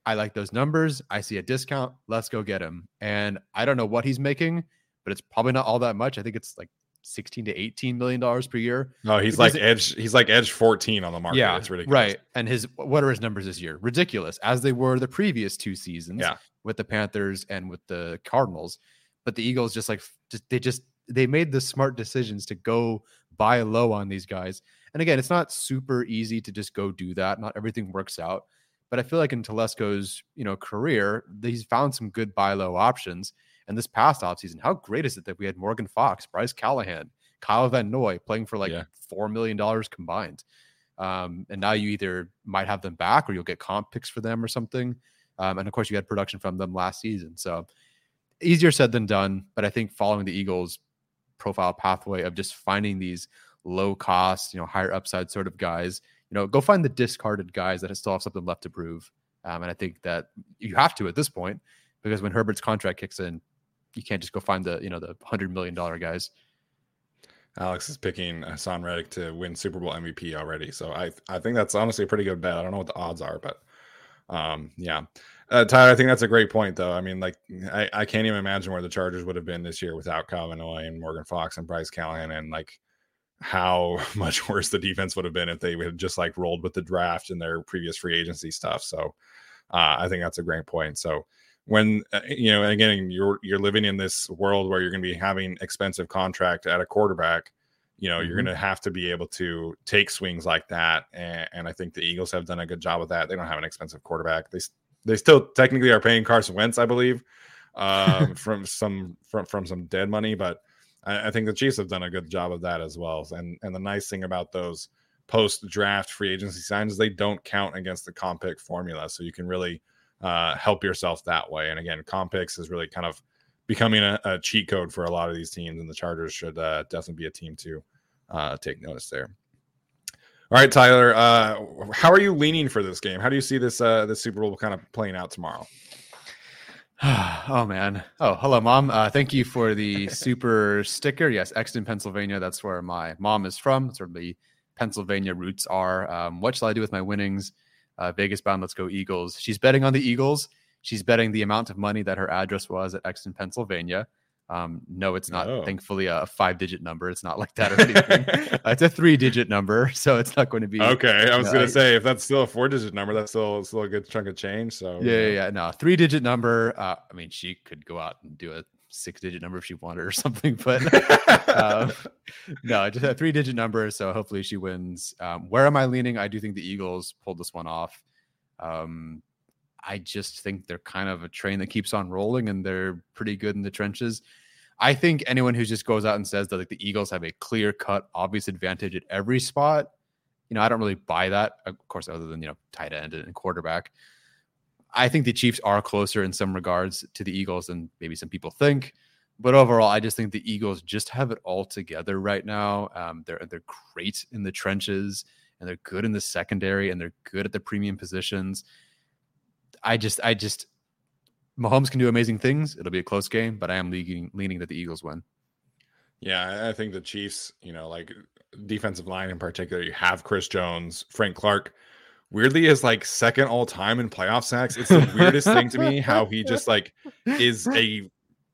I like those numbers. I see a discount. Let's go get him. And I don't know what he's making, but it's probably not all that much. I think it's like 16 to 18 million dollars per year. No, he's like edge. He's like edge 14 on the market. Yeah, it's ridiculous. Right. And his what are his numbers this year? Ridiculous, as they were the previous two seasons. Yeah. with the Panthers and with the Cardinals. But the Eagles just like just they just they made the smart decisions to go buy low on these guys. And again, it's not super easy to just go do that. Not everything works out. But I feel like in Telesco's, you know, career, he's found some good buy low options. And this past offseason, how great is it that we had Morgan Fox, Bryce Callahan, Kyle Van Noy playing for like yeah. $4 million combined? Um, and now you either might have them back or you'll get comp picks for them or something. Um, and of course, you had production from them last season. So easier said than done. But I think following the Eagles profile pathway of just finding these low cost, you know, higher upside sort of guys, you know, go find the discarded guys that still have something left to prove. Um, and I think that you have to at this point because when Herbert's contract kicks in, you can't just go find the you know the hundred million dollar guys. Alex is picking Haason Reddick to win Super Bowl MVP already, so I I think that's honestly a pretty good bet. I don't know what the odds are, but um, yeah. Uh, Tyler, I think that's a great point, though. I mean, like, I, I can't even imagine where the Chargers would have been this year without Van and Morgan Fox and Bryce Callahan, and like how much worse the defense would have been if they had just like rolled with the draft and their previous free agency stuff. So, uh, I think that's a great point. So, when uh, you know again you're you're living in this world where you're going to be having expensive contract at a quarterback you know mm-hmm. you're going to have to be able to take swings like that and, and, i think the eagles have done a good job of that they don't have an expensive quarterback they they still technically are paying carson wentz i believe um, from some from from some dead money but I, I, think the chiefs have done a good job of that as well and and the nice thing about those post draft free agency signs, they don't count against the comp pick formula. So you can really uh, help yourself that way. And again, comp picks is really kind of becoming a, a, cheat code for a lot of these teams, and the Chargers should uh, definitely be a team to uh, take notice there. All right, Tyler, uh, how are you leaning for this game? How do you see this uh, this Super Bowl kind of playing out tomorrow? oh man. Oh, hello, mom. Uh, thank you for the super sticker. Yes, Exton, Pennsylvania. That's where my mom is from. That's where the Pennsylvania roots are. Um, what shall I do with my winnings? Uh, Vegas bound. Let's go Eagles. She's betting on the Eagles. She's betting the amount of money that her address was at Exton, Pennsylvania. Um, no, it's not. Oh. Thankfully, a five-digit number. It's not like that or anything. uh, it's a three-digit number, so it's not going to be. Okay, I was going to say if that's still a four-digit number, that's still still a good chunk of change. So yeah, yeah, yeah. no, three-digit number. Uh, I mean, she could go out and do a six-digit number if she wanted or something, but uh, no, just a three-digit number. So hopefully she wins. Um, where am I leaning? I do think the Eagles pulled this one off. Um, I just think they're kind of a train that keeps on rolling and they're pretty good in the trenches. I think anyone who just goes out and says that like the Eagles have a clear cut, obvious advantage at every spot, you know, I don't really buy that. Of course, other than, you know, tight end and quarterback. I think the Chiefs are closer in some regards to the Eagles than maybe some people think. But overall, I just think the Eagles just have it all together right now. Um, they're they're great in the trenches and they're good in the secondary and they're good at the premium positions. I just, I just, Mahomes can do amazing things. It'll be a close game, but I am leaning, leaning that the Eagles win. Yeah, I think the Chiefs, you know, like defensive line in particular, you have Chris Jones, Frank Clark, weirdly is like second all time in playoff sacks. It's the weirdest thing to me how he just like is a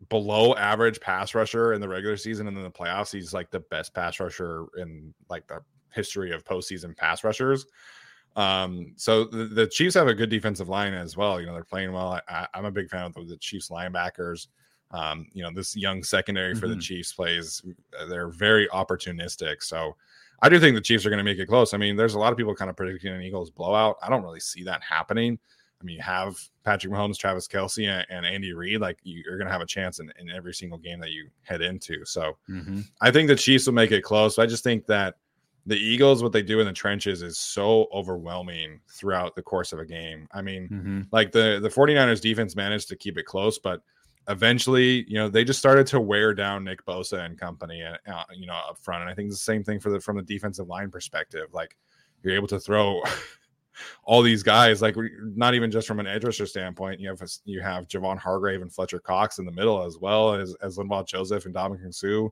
below average pass rusher in the regular season and then the playoffs he's like the best pass rusher in like the history of postseason pass rushers. Um, so the, the, Chiefs have a good defensive line as well. You know, they're playing well. I, am a big fan of the, the Chiefs linebackers. Um, you know, this young secondary for mm-hmm. the Chiefs plays, uh, they're very opportunistic. So I do think the Chiefs are going to make it close. I mean, there's a lot of people kind of predicting an Eagles blowout. I don't really see that happening. I mean, you have Patrick Mahomes, Travis Kelce, and, and Andy Reid. Like you're going to have a chance in, in every single game that you head into. So mm-hmm. I think the Chiefs will make it close. I just think that the Eagles, what they do in the trenches is so overwhelming throughout the course of a game. I mean, mm-hmm. like the the 49ers defense managed to keep it close, but eventually, you know, they just started to wear down Nick Bosa and company, and uh you know, up front. And I think the same thing for the from the defensive line perspective. Like you're able to throw all these guys, like not even just from an edge rusher standpoint. You have you have Javon Hargrave and Fletcher Cox in the middle as well as as Linval Joseph and Ndamukong Suh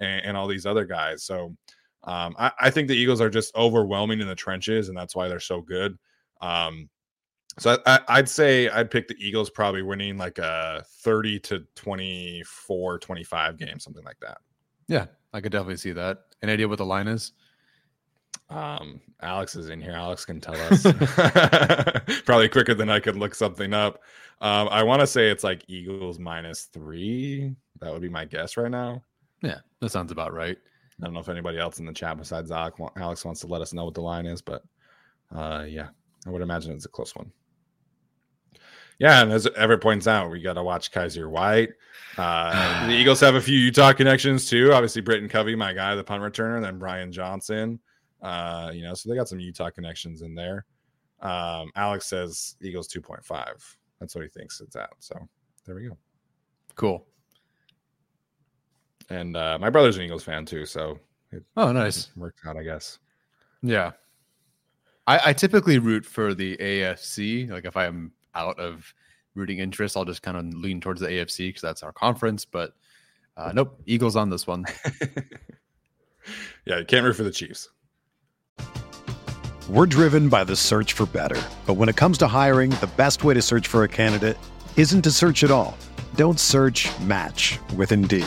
and, and all these other guys. So um, I, I, think the Eagles are just overwhelming in the trenches, and that's why they're so good. Um, so I, would say I'd pick the Eagles probably winning like a 30 to 24, 25 game, something like that. Yeah, I could definitely see that. Any idea what the line is? Um, Alex is in here. Alex can tell us probably quicker than I could look something up. Um, I want to say it's like Eagles minus three. That would be my guess right now. Yeah, that sounds about right. I don't know if anybody else in the chat besides Alex wants to let us know what the line is, but uh, yeah, I would imagine it's a close one. Yeah, and as Everett points out, we got to watch Kyzir White. Uh, the Eagles have a few Utah connections too. Obviously, Britton Covey, my guy, the punt returner, and then Brian Johnson. Uh, you know, so they got some Utah connections in there. Um, Alex says Eagles 2.5. That's what he thinks it's at. So there we go. Cool. And uh, my brother's an Eagles fan too, so it, oh, nice, worked out, I guess. Yeah, I, I typically root for the AFC. Like if I'm out of rooting interest, I'll just kind of lean towards the AFC because that's our conference. But uh, nope, Eagles on this one. yeah, you can't root for the Chiefs. We're driven by the search for better, but when it comes to hiring, the best way to search for a candidate isn't to search at all. Don't search. Match with Indeed.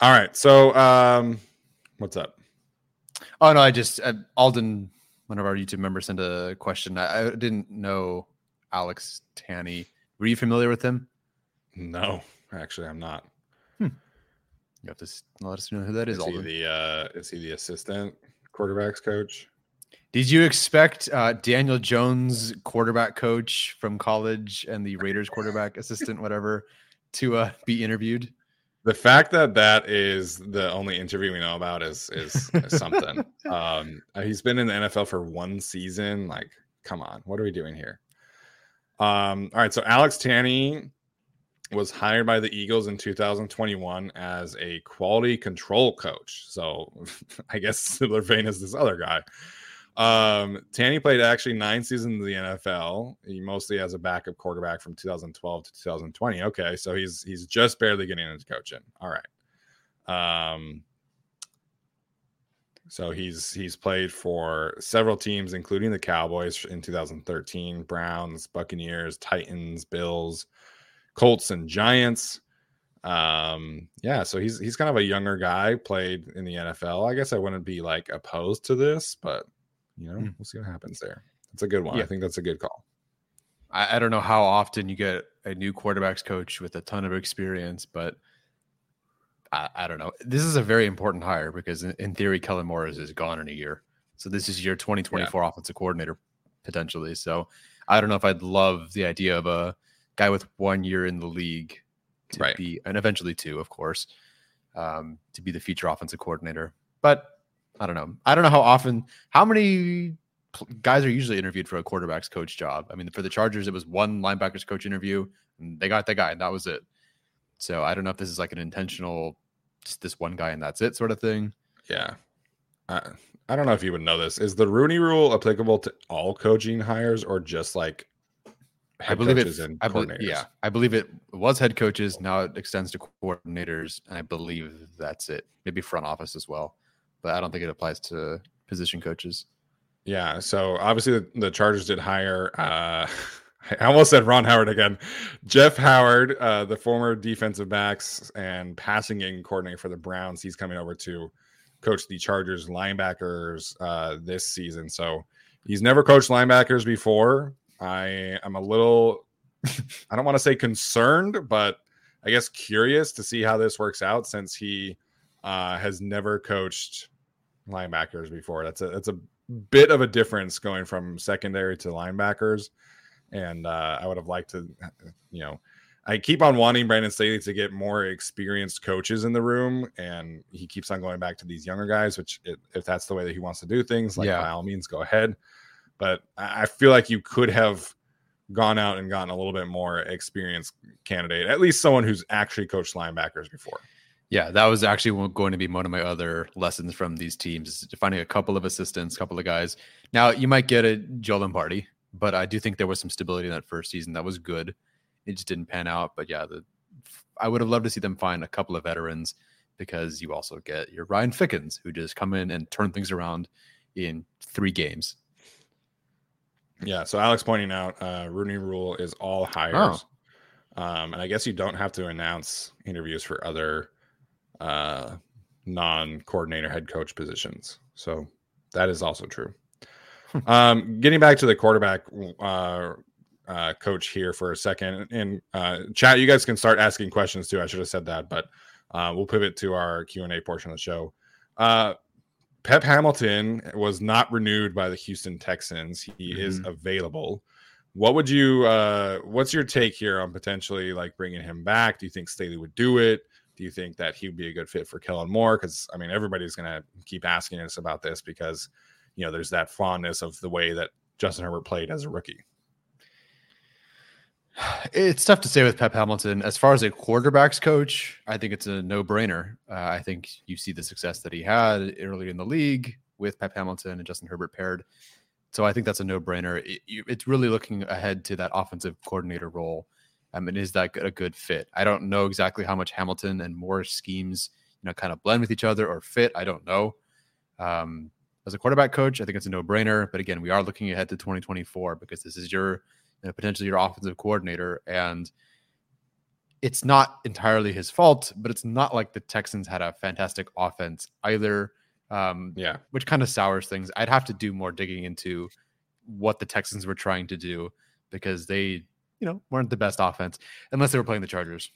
All right. So, um, what's up? Oh no, I just uh, Alden, one of our YouTube members, sent a question. I, I didn't know Alex Tanney. Were you familiar with him? No, actually, I'm not. You have to let us know who that is. Is he Alden. the uh, is he the assistant quarterbacks coach? Did you expect uh, Daniel Jones, quarterback coach from college, and the Raiders quarterback assistant, whatever, to uh, be interviewed? The fact that that is the only interview we know about is is, is something. um, uh, he's been in the NFL for one season. Like, come on, what are we doing here? Um, all right, so Alex Tanney was hired by the Eagles in 2021 as a quality control coach. So I guess similar vein as this other guy. Um, Tanney played actually nine seasons in the NFL. He mostly as a backup quarterback from 2012 to 2020. Okay, so he's he's just barely getting into coaching. All right. Um, so he's he's played for several teams, including the Cowboys in 2013, Browns, Buccaneers, Titans, Bills, Colts, and Giants. Um, yeah, so he's he's kind of a younger guy, played in the NFL. I guess I wouldn't be like opposed to this, but you know, Hmm. we'll see what happens there. That's a good one. Yeah. I think that's a good call. I, I don't know how often you get a new quarterbacks coach with a ton of experience, but I, I don't know. This is a very important hire because, in, in theory, Kellen Moore is, is gone in a year. So this is your 2024 offensive coordinator potentially. So I don't know if I'd love the idea of a guy with one year in the league to Right. be, and eventually two, of course, um, to be the future offensive coordinator. But I don't know. I don't know how often, how many guys are usually interviewed for a quarterback's coach job. I mean, for the Chargers, it was one linebackers coach interview, and they got that guy, and that was it. So I don't know if this is like an intentional, just this one guy and that's it sort of thing. Yeah. I, I don't know if you would know this. Is the Rooney rule applicable to all coaching hires or just like I believe it. coaches and I believe, yeah, I believe it was head coaches. Now it extends to coordinators, and I believe that's it. Maybe front office as well, but I don't think it applies to position coaches. Yeah. So obviously the, the Chargers did hire uh I almost said Ron Howard again. Jeff Howard, uh, the former defensive backs and passing game coordinator for the Browns. He's coming over to coach the Chargers linebackers uh this season. So he's never coached linebackers before. I am a little I don't want to say concerned, but I guess curious to see how this works out since he uh has never coached linebackers before. That's a that's a bit of a difference going from secondary to linebackers. And uh, I would have liked to, you know, I keep on wanting Brandon Staley to get more experienced coaches in the room, and he keeps on going back to these younger guys. Which, if, if that's the way that he wants to do things, like Yeah. by all means, go ahead. But I feel like you could have gone out and gotten a little bit more experienced candidate, at least someone who's actually coached linebackers before. Yeah, that was actually going to be one of my other lessons from these teams finding a couple of assistants, couple of guys. Now you might get a Joe Lombardi, but I do think there was some stability in that first season. That was good. It just didn't pan out. But yeah, the I would have loved to see them find a couple of veterans because you also get your Ryan Fickens who just come in and turn things around in three games. Yeah. So Alex pointing out, uh, Rooney Rule is all hires, um, and I guess you don't have to announce interviews for other uh, non-coordinator head coach positions. So that is also true. um, getting back to the quarterback uh, uh, coach here for a second, and uh, chat, you guys can start asking questions too. I should have said that, but uh, we'll pivot to our Q and A portion of the show. Uh, Pep Hamilton was not renewed by the Houston Texans. He mm-hmm. is available. What would you uh what's your take here on potentially like bringing him back? Do you think Staley would do it? Do you think that he would be a good fit for Kellen Moore? Because I mean, everybody's going to keep asking us about this because you know there's that fondness of the way that Justin Herbert played as a rookie. It's tough to say with Pep Hamilton. As far as a quarterbacks coach, I think it's a no brainer. Uh, I think you see the success that he had early in the league with Pep Hamilton and Justin Herbert paired. So I think that's a no brainer. It, it's really looking ahead to that offensive coordinator role. I mean, is that a good fit? I don't know exactly how much Hamilton and Moore's schemes, you know, kind of blend with each other or fit. I don't know. Um, as a quarterback coach, I think it's a no brainer. But again, we are looking ahead to 2024 because this is your you know, potentially your offensive coordinator. And it's not entirely his fault, but it's not like the Texans had a fantastic offense either. Um, yeah, which kind of sours things. I'd have to do more digging into what the Texans were trying to do because they, you know, weren't the best offense unless they were playing the Chargers.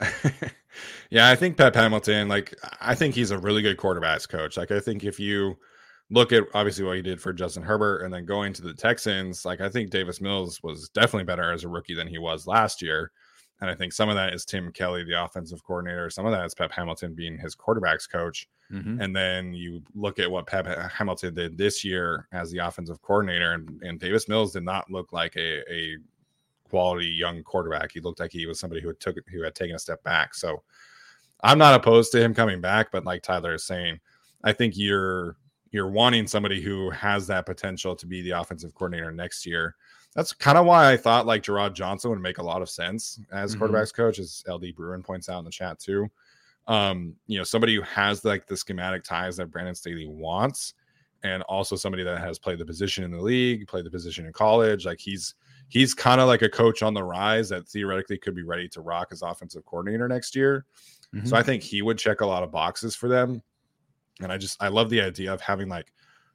yeah, I think Pep Hamilton, like, I think he's a really good quarterbacks coach. Like, I think if you look at obviously what he did for Justin Herbert and then going to the Texans, like I think Davis Mills was definitely better as a rookie than he was last year. And I think some of that is Tim Kelly, the offensive coordinator. Some of that is Pep Hamilton being his quarterbacks coach. Mm-hmm. And then you look at what Pep Hamilton did this year as the offensive coordinator, and, and Davis Mills did not look like a, a quality young quarterback. He looked like he was somebody who had took who had taken a step back. So I'm not opposed to him coming back, but like Tyler is saying, I think you're you're wanting somebody who has that potential to be the offensive coordinator next year. That's kind of why I thought like Jerrod Johnson would make a lot of sense as mm-hmm. quarterbacks coach, as LD Bruin points out in the chat too. Um, you know, somebody who has like the schematic ties that Brandon Staley wants, and also somebody that has played the position in the league, played the position in college. Like he's he's kind of like a coach on the rise that theoretically could be ready to rock as offensive coordinator next year. Mm-hmm. So I think he would check a lot of boxes for them. And I just I love the idea of having like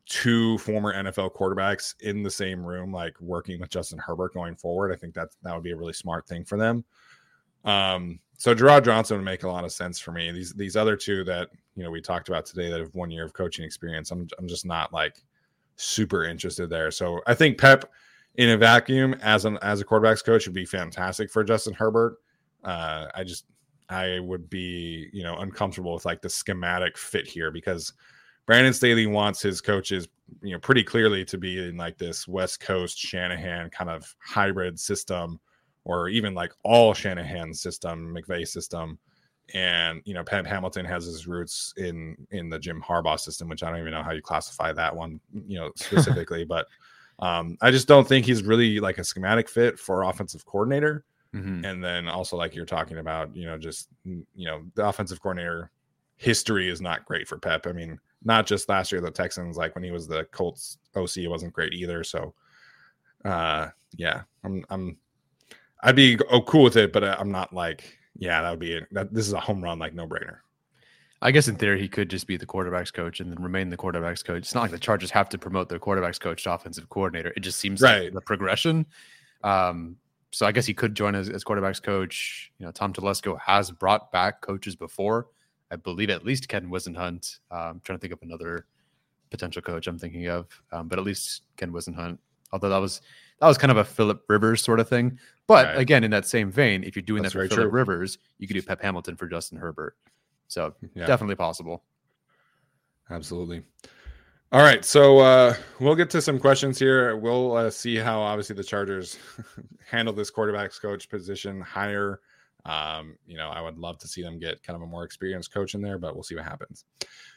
two former NFL quarterbacks in the same room, like working with Justin Herbert going forward. I think that that would be a really smart thing for them. Um, so Jerrod Johnson would make a lot of sense for me. These these other two that you know we talked about today that have one year of coaching experience, I'm I'm just not like super interested there. So I think Pep in a vacuum as an as a quarterbacks coach would be fantastic for Justin Herbert. Uh, I just I would be, you know, uncomfortable with like the schematic fit here because Brandon Staley wants his coaches, you know, pretty clearly to be in like this West Coast Shanahan kind of hybrid system, or even like all Shanahan system, McVay system. And you know, Pat Hamilton has his roots in in the Jim Harbaugh system, which I don't even know how you classify that one, you know, specifically. but um, I just don't think he's really like a schematic fit for offensive coordinator. Mm-hmm. And then also, like you're talking about, you know, just, you know, the offensive coordinator history is not great for Pep. I mean, not just last year, the Texans, like when he was the Colts OC, it wasn't great either. So, uh, yeah, I'm, I'm, I'd be oh, cool with it, but I'm not like, yeah, that would be it. That, this is a home run, like no brainer. I guess in theory, he could just be the quarterbacks coach and then remain the quarterbacks coach. It's not like the Chargers have to promote their quarterbacks coach to offensive coordinator. It just seems right. like the progression. Um, so I guess he could join as, as quarterbacks coach. You know, Tom Telesco has brought back coaches before. I believe at least Ken Whisenhunt. Uh, I'm trying to think of another potential coach I'm thinking of, um, but at least Ken Whisenhunt. Although that was that was kind of a Philip Rivers sort of thing. But right. again, in that same vein, if you're doing That's that for Philip Rivers, you could do Pep Hamilton for Justin Herbert. So yeah. definitely possible. Absolutely. All right, so uh, we'll get to some questions here. We'll uh, see how obviously the Chargers handle this quarterbacks coach position hire. Um, you know, I would love to see them get kind of a more experienced coach in there, but we'll see what happens.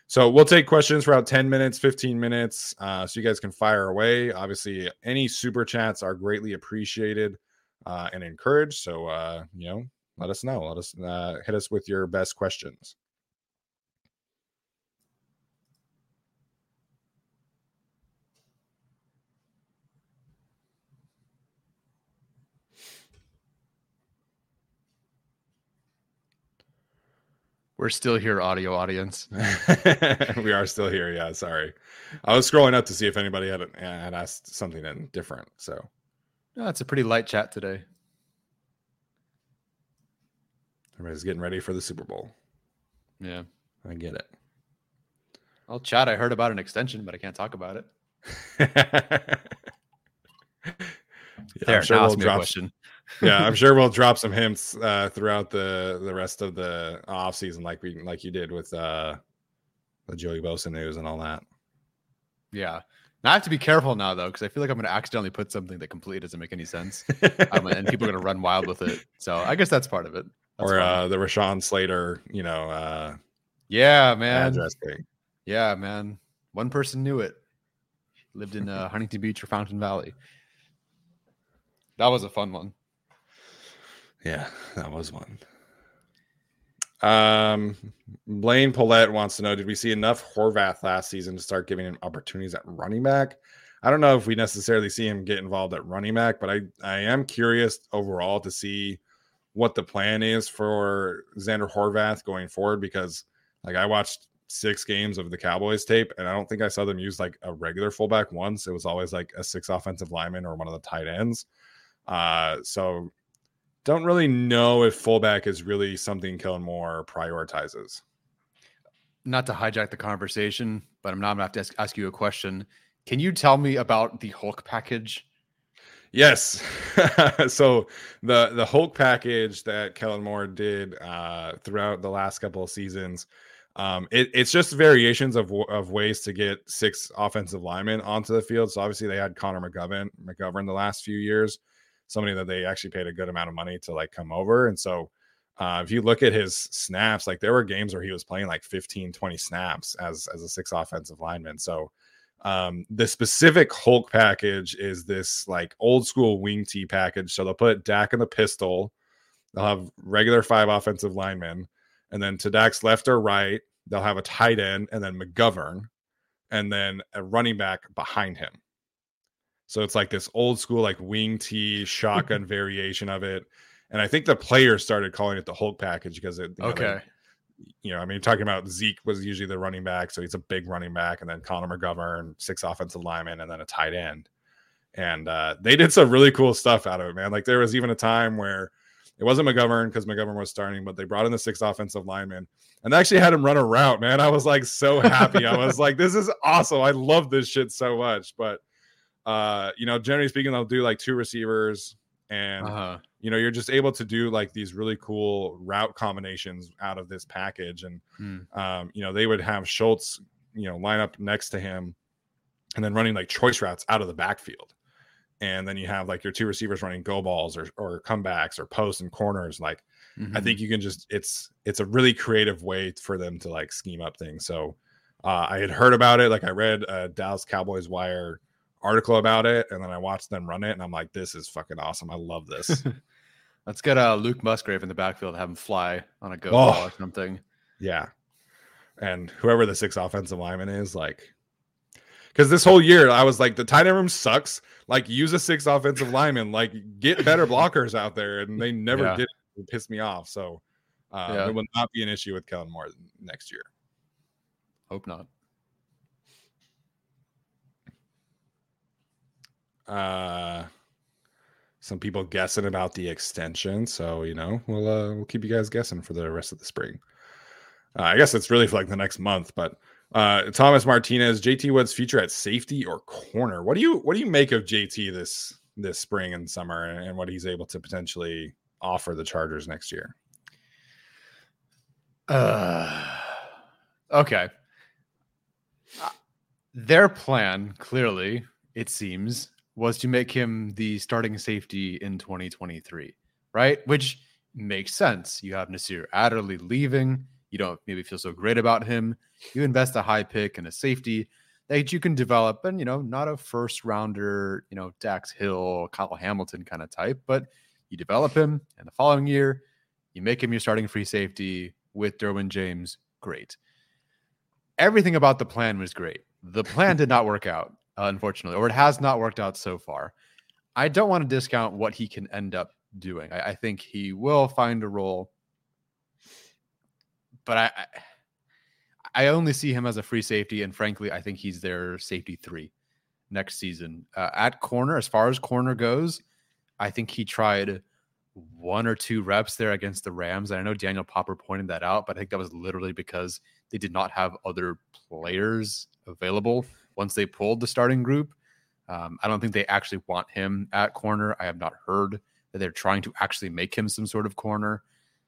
So we'll take questions for about 10 minutes, 15 minutes, uh, so you guys can fire away. Obviously, any super chats are greatly appreciated uh, and encouraged. So, uh, you know, let us know. Let us uh, hit us with your best questions. We're still here, audio audience. we are still here. Yeah, sorry. I was scrolling up to see if anybody had had asked something different. So, no, it's a pretty light chat today. Everybody's getting ready for the Super Bowl. Yeah, I get it. Well, Chad, I heard about an extension, but I can't talk about it. yeah, there, I'm sure we'll drop. question. yeah, I'm sure we'll drop some hints uh, throughout the the rest of the off season, like we like you did with uh, the Joey Bosa news and all that. Yeah. Now I have to be careful now though, because I feel like I'm going to accidentally put something that completely doesn't make any sense, um, and people are going to run wild with it. So I guess that's part of it. That's or uh, the Rashawn Slater, you know, uh, yeah, man. Yeah, man. One person knew it. Lived in uh, Huntington Beach or Fountain Valley. That was a fun one. Yeah, that was one. Um, Blaine Paulette wants to know: Did we see enough Horvath last season to start giving him opportunities at running back? I don't know if we necessarily see him get involved at running back, but I I am curious overall to see what the plan is for Zander Horvath going forward because like I watched six games of the Cowboys tape and I don't think I saw them use like a regular fullback once. It was always like a six offensive lineman or one of the tight ends. Uh, so don't really know if fullback is really something Kellen Moore prioritizes. Not to hijack the conversation, but I'm not going to have to ask, ask you a question. Can you tell me about the Hulk package? Yes. so the the Hulk package that Kellen Moore did uh, throughout the last couple of seasons, um, it, it's just variations of of ways to get six offensive linemen onto the field. So obviously they had Connor McGovern McGovern the last few years, somebody that they actually paid a good amount of money to like come over. And so uh, if you look at his snaps, like there were games where he was playing like 15, 20 snaps as as a six offensive lineman. So um, the specific Hulk package is this like old school wing T package. So they'll put Dak in the pistol, they'll have regular five offensive linemen, and then to Dak's left or right, they'll have a tight end and then McGovern, and then a running back behind him. So it's like this old school like wing T shotgun variation of it. And I think the players started calling it the Hulk package because it you know, they- Okay. You know, I mean, talking about Zeke was usually the running back, so he's a big running back, and then Connor McGovern, six offensive linemen, and then a tight end. And uh, they did some really cool stuff out of it, man. Like there was even a time where it wasn't McGovern because McGovern was starting, but they brought in the six offensive linemen and they actually had him run a route, man. I was like so happy. I was like, this is awesome. I love this shit so much. But uh, you know, generally speaking, they'll do like two receivers and Uh-huh. you know you're just able to do like these really cool route combinations out of this package and Hmm. um, you know they would have schultz you know line up next to him and then running like choice routes out of the backfield and then you have like your two receivers running go balls or, or comebacks or posts and corners like i Mhm. think you can just it's it's a really creative way for them to like scheme up things so uh, i had heard about it like i read a dallas cowboys wire article about it and then i watched them run it and i'm like this is fucking awesome i love this Let's get uh, Luke Musgrave in the backfield, have him fly on a go Oh. or something. Yeah. And whoever the six offensive lineman is, like, because this whole year I was like, the tight end room sucks. Like, use a six offensive lineman. Like, get better blockers out there, and they never Yeah. did. It pissed me off. So, uh, Yeah. it will not be an issue with Kellen Moore next year. Hope not. Uh, some people guessing about the extension. So you know, we'll uh, we'll keep you guys guessing for the rest of the spring. Uh, I guess it's really for like the next month, but uh, Thomas Martinez, JT Wood's future at safety or corner. What do you what do you make of JT this this spring and summer, and, and what he's able to potentially offer the Chargers next year? Uh, okay. Uh, Their plan, clearly, it seems, was to make him the starting safety in 2023, right? Which makes sense. You have Nasir Adderley leaving. You don't maybe feel so great about him. You invest a high pick and a safety that you can develop, and you know, not a first rounder, you know, Dax Hill, Kyle Hamilton kind of type, but you develop him, and the following year, you make him your starting free safety with Derwin James. Great. Everything about the plan was great. The plan did not work out, unfortunately, or it has not worked out so far. I don't want to discount what he can end up doing. I, I think he will find a role, but I, I I only see him as a free safety, and frankly, I think he's their safety three next season. Uh, at corner, as far as corner goes, I think he tried one or two reps there against the Rams. And I know Daniel Popper pointed that out, but I think that was literally because they did not have other players available once they pulled the starting group. Um, I don't think they actually want him at corner. I have not heard that they're trying to actually make him some sort of corner.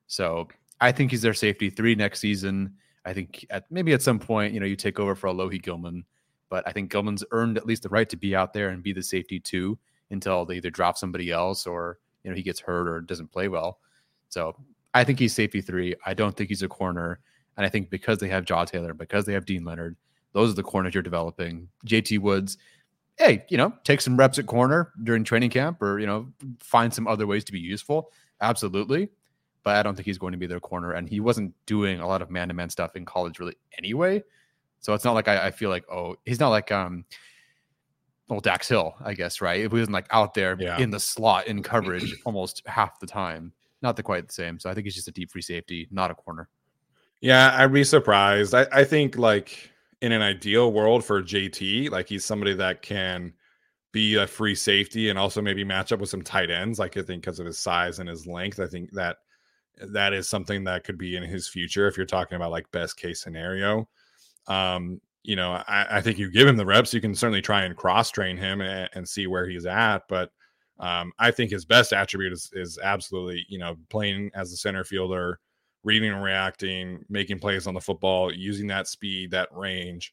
So I think he's their safety three next season. I think at maybe at some point, you know, you take over for Alohi Gilman, but I think Gilman's earned at least the right to be out there and be the safety too until they either drop somebody else or you know he gets hurt or doesn't play well. So I think he's safety three. I don't think he's a corner, and I think because they have Jaw Taylor, because they have Dean Leonard, those are the corners you're developing. JT Woods, hey, you know, take some reps at corner during training camp, or you know, find some other ways to be useful. Absolutely, but I don't think he's going to be their corner, and he wasn't doing a lot of man to man stuff in college really anyway. So it's not like I, I feel like oh, he's not like um well, Dax Hill, I guess, right? If he wasn't like out there yeah. in the slot in coverage almost half the time, not the quite the same. So I think he's just a deep free safety, not a corner. Yeah, I'd be surprised. I, I think like in an ideal world for JT, like he's somebody that can be a free safety and also maybe match up with some tight ends. Like I think because of his size and his length, I think that that is something that could be in his future if you're talking about like best case scenario. Um, you know, I, I, think you give him the reps, you can certainly try and cross train him and, and, see where he's at. But um, I think his best attribute is, is absolutely, you know, playing as a center fielder, reading and reacting, making plays on the football, using that speed, that range.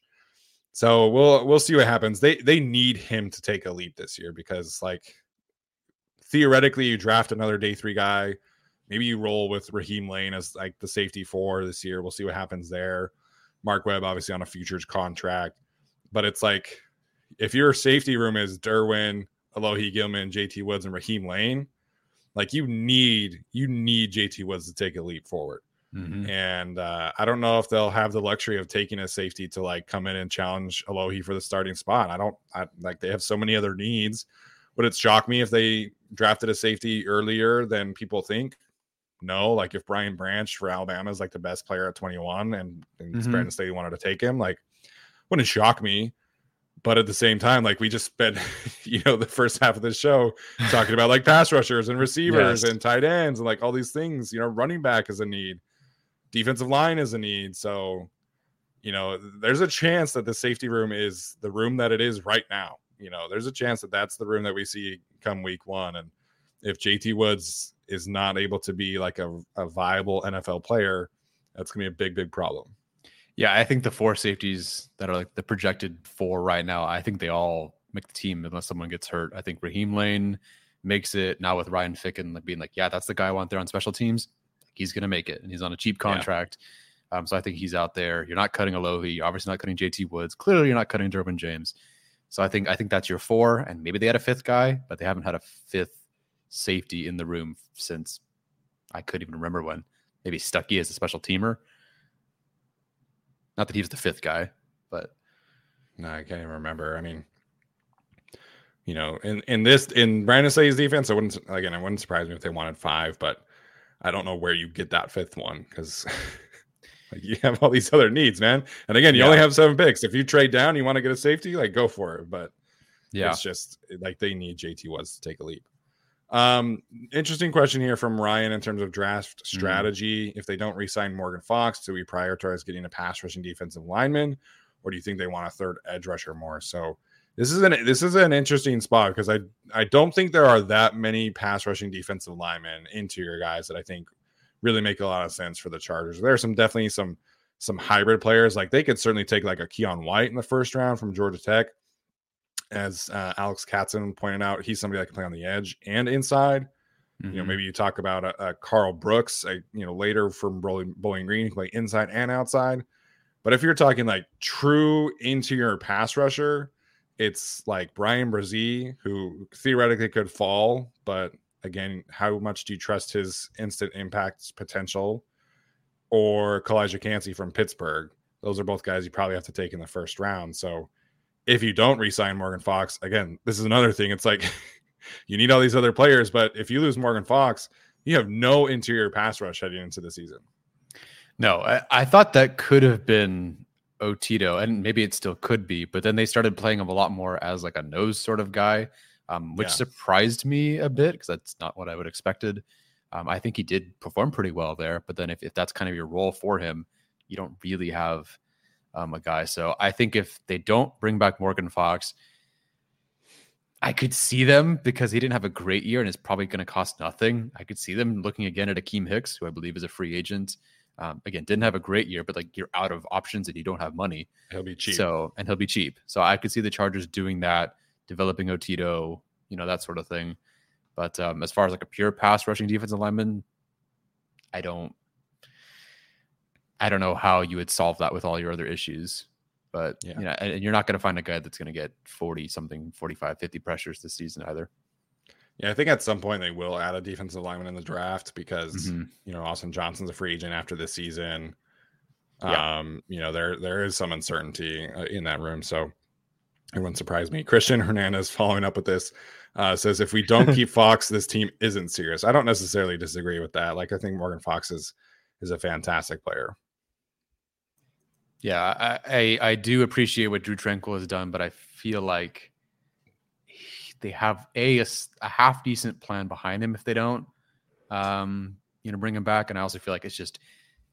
So we'll we'll see what happens. They they need him to take a leap this year because like theoretically you draft another day three guy. Maybe you roll with Raheem Layne as like the safety four this year. We'll see what happens there. Mark Webb obviously on a futures contract, but it's like if your safety room is Derwin, Alohi Gilman, JT Woods, and Raheem Layne, like you need you need JT Woods to take a leap forward. Mm-hmm. And uh, I don't know if they'll have the luxury of taking a safety to like come in and challenge Alohi for the starting spot. I don't I, like they have so many other needs. Would it shock me if they drafted a safety earlier than people think? no. Like if Brian Branch for Alabama is like the best player at 21 and, and mm-hmm. Brandon Staley wanted to take him, like wouldn't it shock me. But at the same time, like we just spent, you know, the first half of the show talking about like pass rushers and receivers yes. and tight ends and like all these things. You know, running back is a need, defensive line is a need. So, you know, there's a chance that the safety room is the room that it is right now. You know, there's a chance that that's the room that we see come week one. And if JT Woods is not able to be like a, a viable NFL player, that's gonna be a big, big problem. Yeah, I think the four safeties that are like the projected four right now, I think they all make the team unless someone gets hurt. I think Raheem Layne makes it now with Ryan Ficken like being like, yeah, that's the guy I want there on special teams. He's gonna make it, and he's on a cheap contract. Yeah. Um, so I think he's out there. You're not cutting Alohi. You're obviously not cutting JT Woods. Clearly, you're not cutting Derwin James. So I think I think that's your four, and maybe they had a fifth guy, but they haven't had a fifth safety in the room since I couldn't even remember when. Maybe Stuckey as a special teamer. Not that he was the fifth guy, but no, I can't even remember. I mean, you know, in in this in Brandon Staley's defense, I wouldn't again, it wouldn't surprise me if they wanted five, but I don't know where you get that fifth one because like you have all these other needs, man. And again, you yeah. only have seven picks. If you trade down, you want to get a safety, like go for it. But yeah, it's just like they need JT Woods to take a leap. Um, interesting question here from Ryan in terms of draft mm-hmm. strategy. Mm-hmm. If they don't re-sign Morgan Fox, do we prioritize getting a pass rushing defensive lineman, or do you think they want a third edge rusher more? So this is an this is an interesting spot because I I don't think there are that many pass rushing defensive linemen interior guys that I think really make a lot of sense for the Chargers. There are some definitely some some hybrid players like they could certainly take like a Keion White in the first round from Georgia Tech as uh, Alex Katzen pointed out, he's somebody that can play on the edge and inside. Mm-hmm. You know, mm-hmm. maybe you talk about a, a Karl Brooks, a, you know, later from Bowling, Bowling Green, he can play inside and outside. But if you're talking like true interior pass rusher, it's like Bryan Bresee, who theoretically could fall, but again, how much do you trust his instant impact potential? Or Calijah Kancey from Pittsburgh. Those are both guys you probably have to take in the first round. So if you don't resign Morgan Fox, again, this is another thing. It's like you need all these other players, but if you lose Morgan Fox, you have no interior pass rush heading into the season. No, I, I thought that could have been Otito, and maybe it still could be, but then they started playing him a lot more as like a nose sort of guy, um, which yeah. surprised me a bit because that's not what I would expected. Um, I think he did perform pretty well there. But then if, if that's kind of your role for him, you don't really have um, a guy. So I think if they don't bring back Morgan Fox, I could see them because he didn't have a great year and it's probably going to cost nothing. I could see them looking again at Akiem Hicks, who I believe is a free agent. Um, again, didn't have a great year, but like you're out of options and you don't have money. He'll be cheap. So, and he'll be cheap. So I could see the Chargers doing that, developing Otito, you know, that sort of thing. But um, as far as like a pure pass rushing defensive lineman, I don't, I don't know how you would solve that with all your other issues. But yeah. you know, and you're not going to find a guy that's going to get 40 something, 45, 50 pressures this season either. Yeah, I think at some point they will add a defensive lineman in the draft because mm-hmm. you know Austin Johnson's a free agent after this season. Yeah. Um, you know there there is some uncertainty uh, in that room, so it wouldn't surprise me. Christian Hernandez following up with this uh, says if we don't keep Fox, this team isn't serious. I don't necessarily disagree with that. Like I think Morgan Fox is is a fantastic player. Yeah, I, I, I do appreciate what Drew Tranquill has done, but I feel like they have a, a, a half decent plan behind him. If they don't, um, you know, bring him back, and I also feel like it's just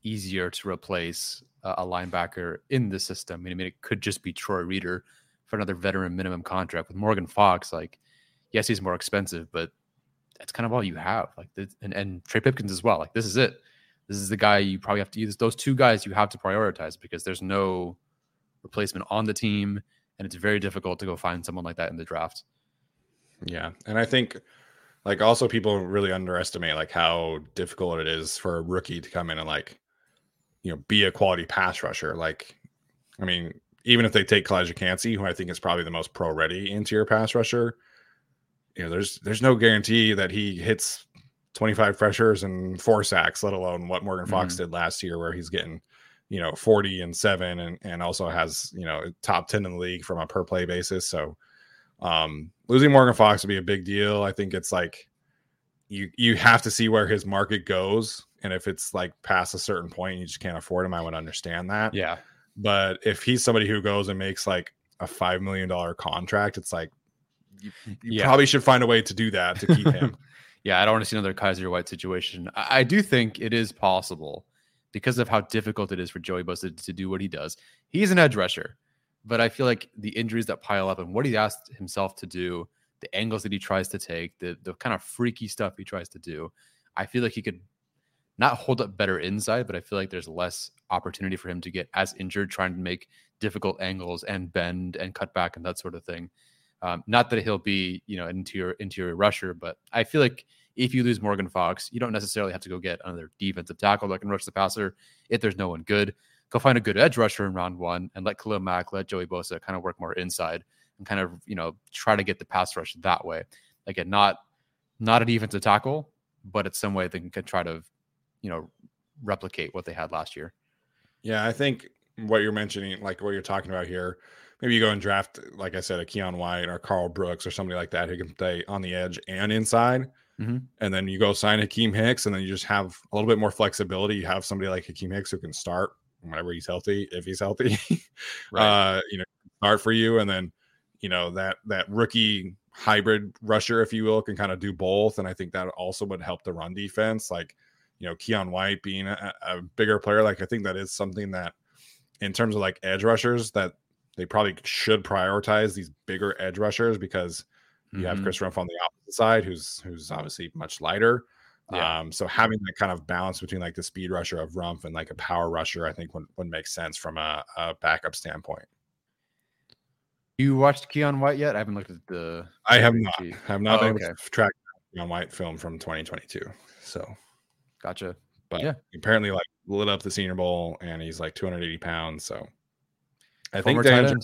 easier to replace a, a linebacker in the system. I mean, I mean, it could just be Troy Reeder for another veteran minimum contract with Morgan Fox. Like, yes, he's more expensive, but that's kind of all you have. Like, and and Trey Pipkins as well. Like, this is it this is the guy you probably have to use. Those two guys you have to prioritize because there's no replacement on the team, and it's very difficult to go find someone like that in the draft. Yeah, and I think like also people really underestimate like how difficult it is for a rookie to come in and like you know be a quality pass rusher. Like, I mean, even if they take Calijah Kancey, who I think is probably the most pro ready interior pass rusher, you know, there's there's no guarantee that he hits 25 pressures and four sacks, let alone what Morgan Fox mm-hmm. did last year, where he's getting, you know, 40 and seven and, and also has, you know, top 10 in the league from a per play basis. So um losing Morgan Fox would be a big deal. I think it's like you you have to see where his market goes. And if it's like past a certain point, you just can't afford him. I would understand that. Yeah. But if he's somebody who goes and makes like a five million dollar contract, it's like you, you yeah. probably should find a way to do that to keep him. yeah, I don't want to see another Kyzir White situation. I, I, do think it is possible because of how difficult it is for Joey Bosa to do what he does. He's an edge rusher, but I feel like the injuries that pile up and what he asked himself to do, the angles that he tries to take, the the kind of freaky stuff he tries to do, I feel like he could not hold up better inside, but I feel like there's less opportunity for him to get as injured trying to make difficult angles and bend and cut back and that sort of thing. Um, not that he'll be, you know, an interior interior rusher, but I feel like if you lose Morgan Fox, you don't necessarily have to go get another defensive tackle that can rush the passer. If there's no one good, go find a good edge rusher in round one and let Khalil Mack, let Joey Bosa kind of work more inside and kind of, you know, try to get the pass rush that way. Again, not not a defensive tackle, but it's some way they can try to, you know, replicate what they had last year. Yeah, I think what you're mentioning, like what you're talking about here, maybe you go and draft, like I said, a Keion White or Karl Brooks or somebody like that who can play on the edge and inside. Mm-hmm. And then you go sign Akiem Hicks, and then you just have a little bit more flexibility. You have somebody like Akiem Hicks who can start whenever he's healthy, if he's healthy. right. Uh, you know, start for you, and then you know that that rookie hybrid rusher, if you will, can kind of do both. And I think that also would help the run defense. Like, you know, Keion White being a, a bigger player, like I think that is something that, in terms of like edge rushers, that they probably should prioritize these bigger edge rushers because you mm-hmm. have Chris Rumph on the opposite side, who's who's obviously much lighter. Yeah. Um, so having that kind of balance between like the speed rusher of Rumph and like a power rusher, I think would, would make sense from a, a backup standpoint. You watched Keion White yet? I haven't looked at the. I have not. I have not oh, been okay. able to track Keion White film from 2022. So, gotcha. But yeah, apparently like lit up the Senior Bowl, and he's like 280 pounds. So, I think Daniel,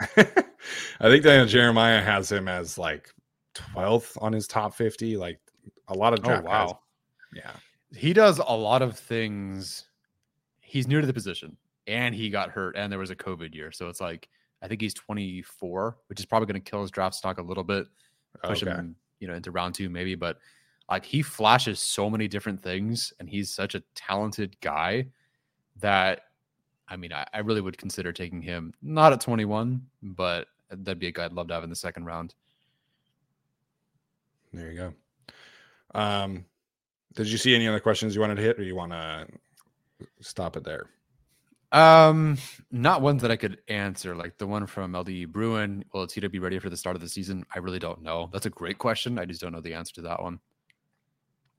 I think Daniel Jeremiah has him as like 12th on his top 50. Like a lot of oh, draft. Oh, wow. Guys. Yeah. He does a lot of things. He's new to the position and he got hurt and there was a COVID year. So it's like, I think he's 24, which is probably going to kill his draft stock a little bit, push okay. him, you know, into round two maybe. But like he flashes so many different things and he's such a talented guy that I mean, I, I, really would consider taking him not at 21, but that'd be a guy I'd love to have in the second round. There you go. Um, Did you see any other questions you wanted to hit, or you want to stop it there? Um, not ones that I could answer. Like the one from LD Bruin. Will Tito be ready for the start of the season? I really don't know. That's a great question. I just don't know the answer to that one.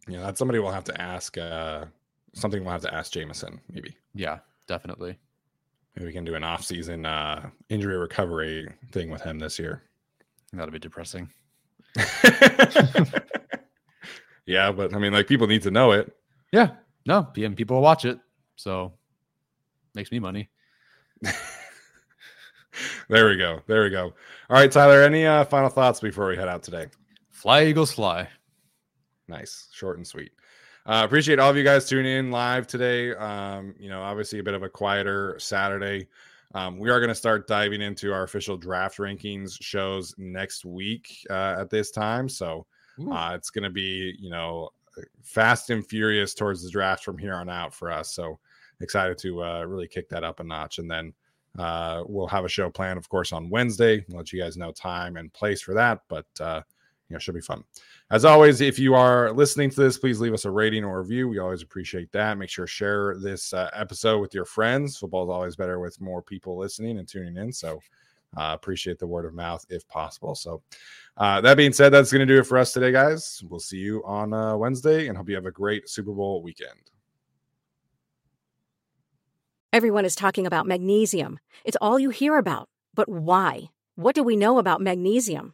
Yeah, that's somebody we'll have to ask. Uh, something we'll have to ask Jameson, maybe. Yeah, definitely. Maybe we can do an off-season uh, injury recovery thing with him this year. That'll be depressing. yeah, but I mean, like people need to know it. Yeah, no, PM people will watch it, so makes me money. there we go. There we go. All right, Tyler. Any uh, final thoughts before we head out today? Fly Eagles fly. Nice, short and sweet. Uh, appreciate all of you guys tuning in live today. Um, you know, obviously a bit of a quieter Saturday. Um, we are going to start diving into our official draft rankings shows next week uh, at this time. So uh, it's going to be, you know, fast and furious towards the draft from here on out for us. So excited to uh, really kick that up a notch. And then uh, we'll have a show planned, of course, on Wednesday. We'll let you guys know time and place for that. But uh, know, should be fun. As always, if you are listening to this, please leave us a rating or review. We always appreciate that. Make sure to share this uh, episode with your friends. Football is always better with more people listening and tuning in. So uh, appreciate the word of mouth if possible. So uh, that being said, that's going to do it for us today, guys. We'll see you on uh, Wednesday and hope you have a great Super Bowl weekend. Everyone is talking about magnesium. It's all you hear about. But why? What do we know about magnesium?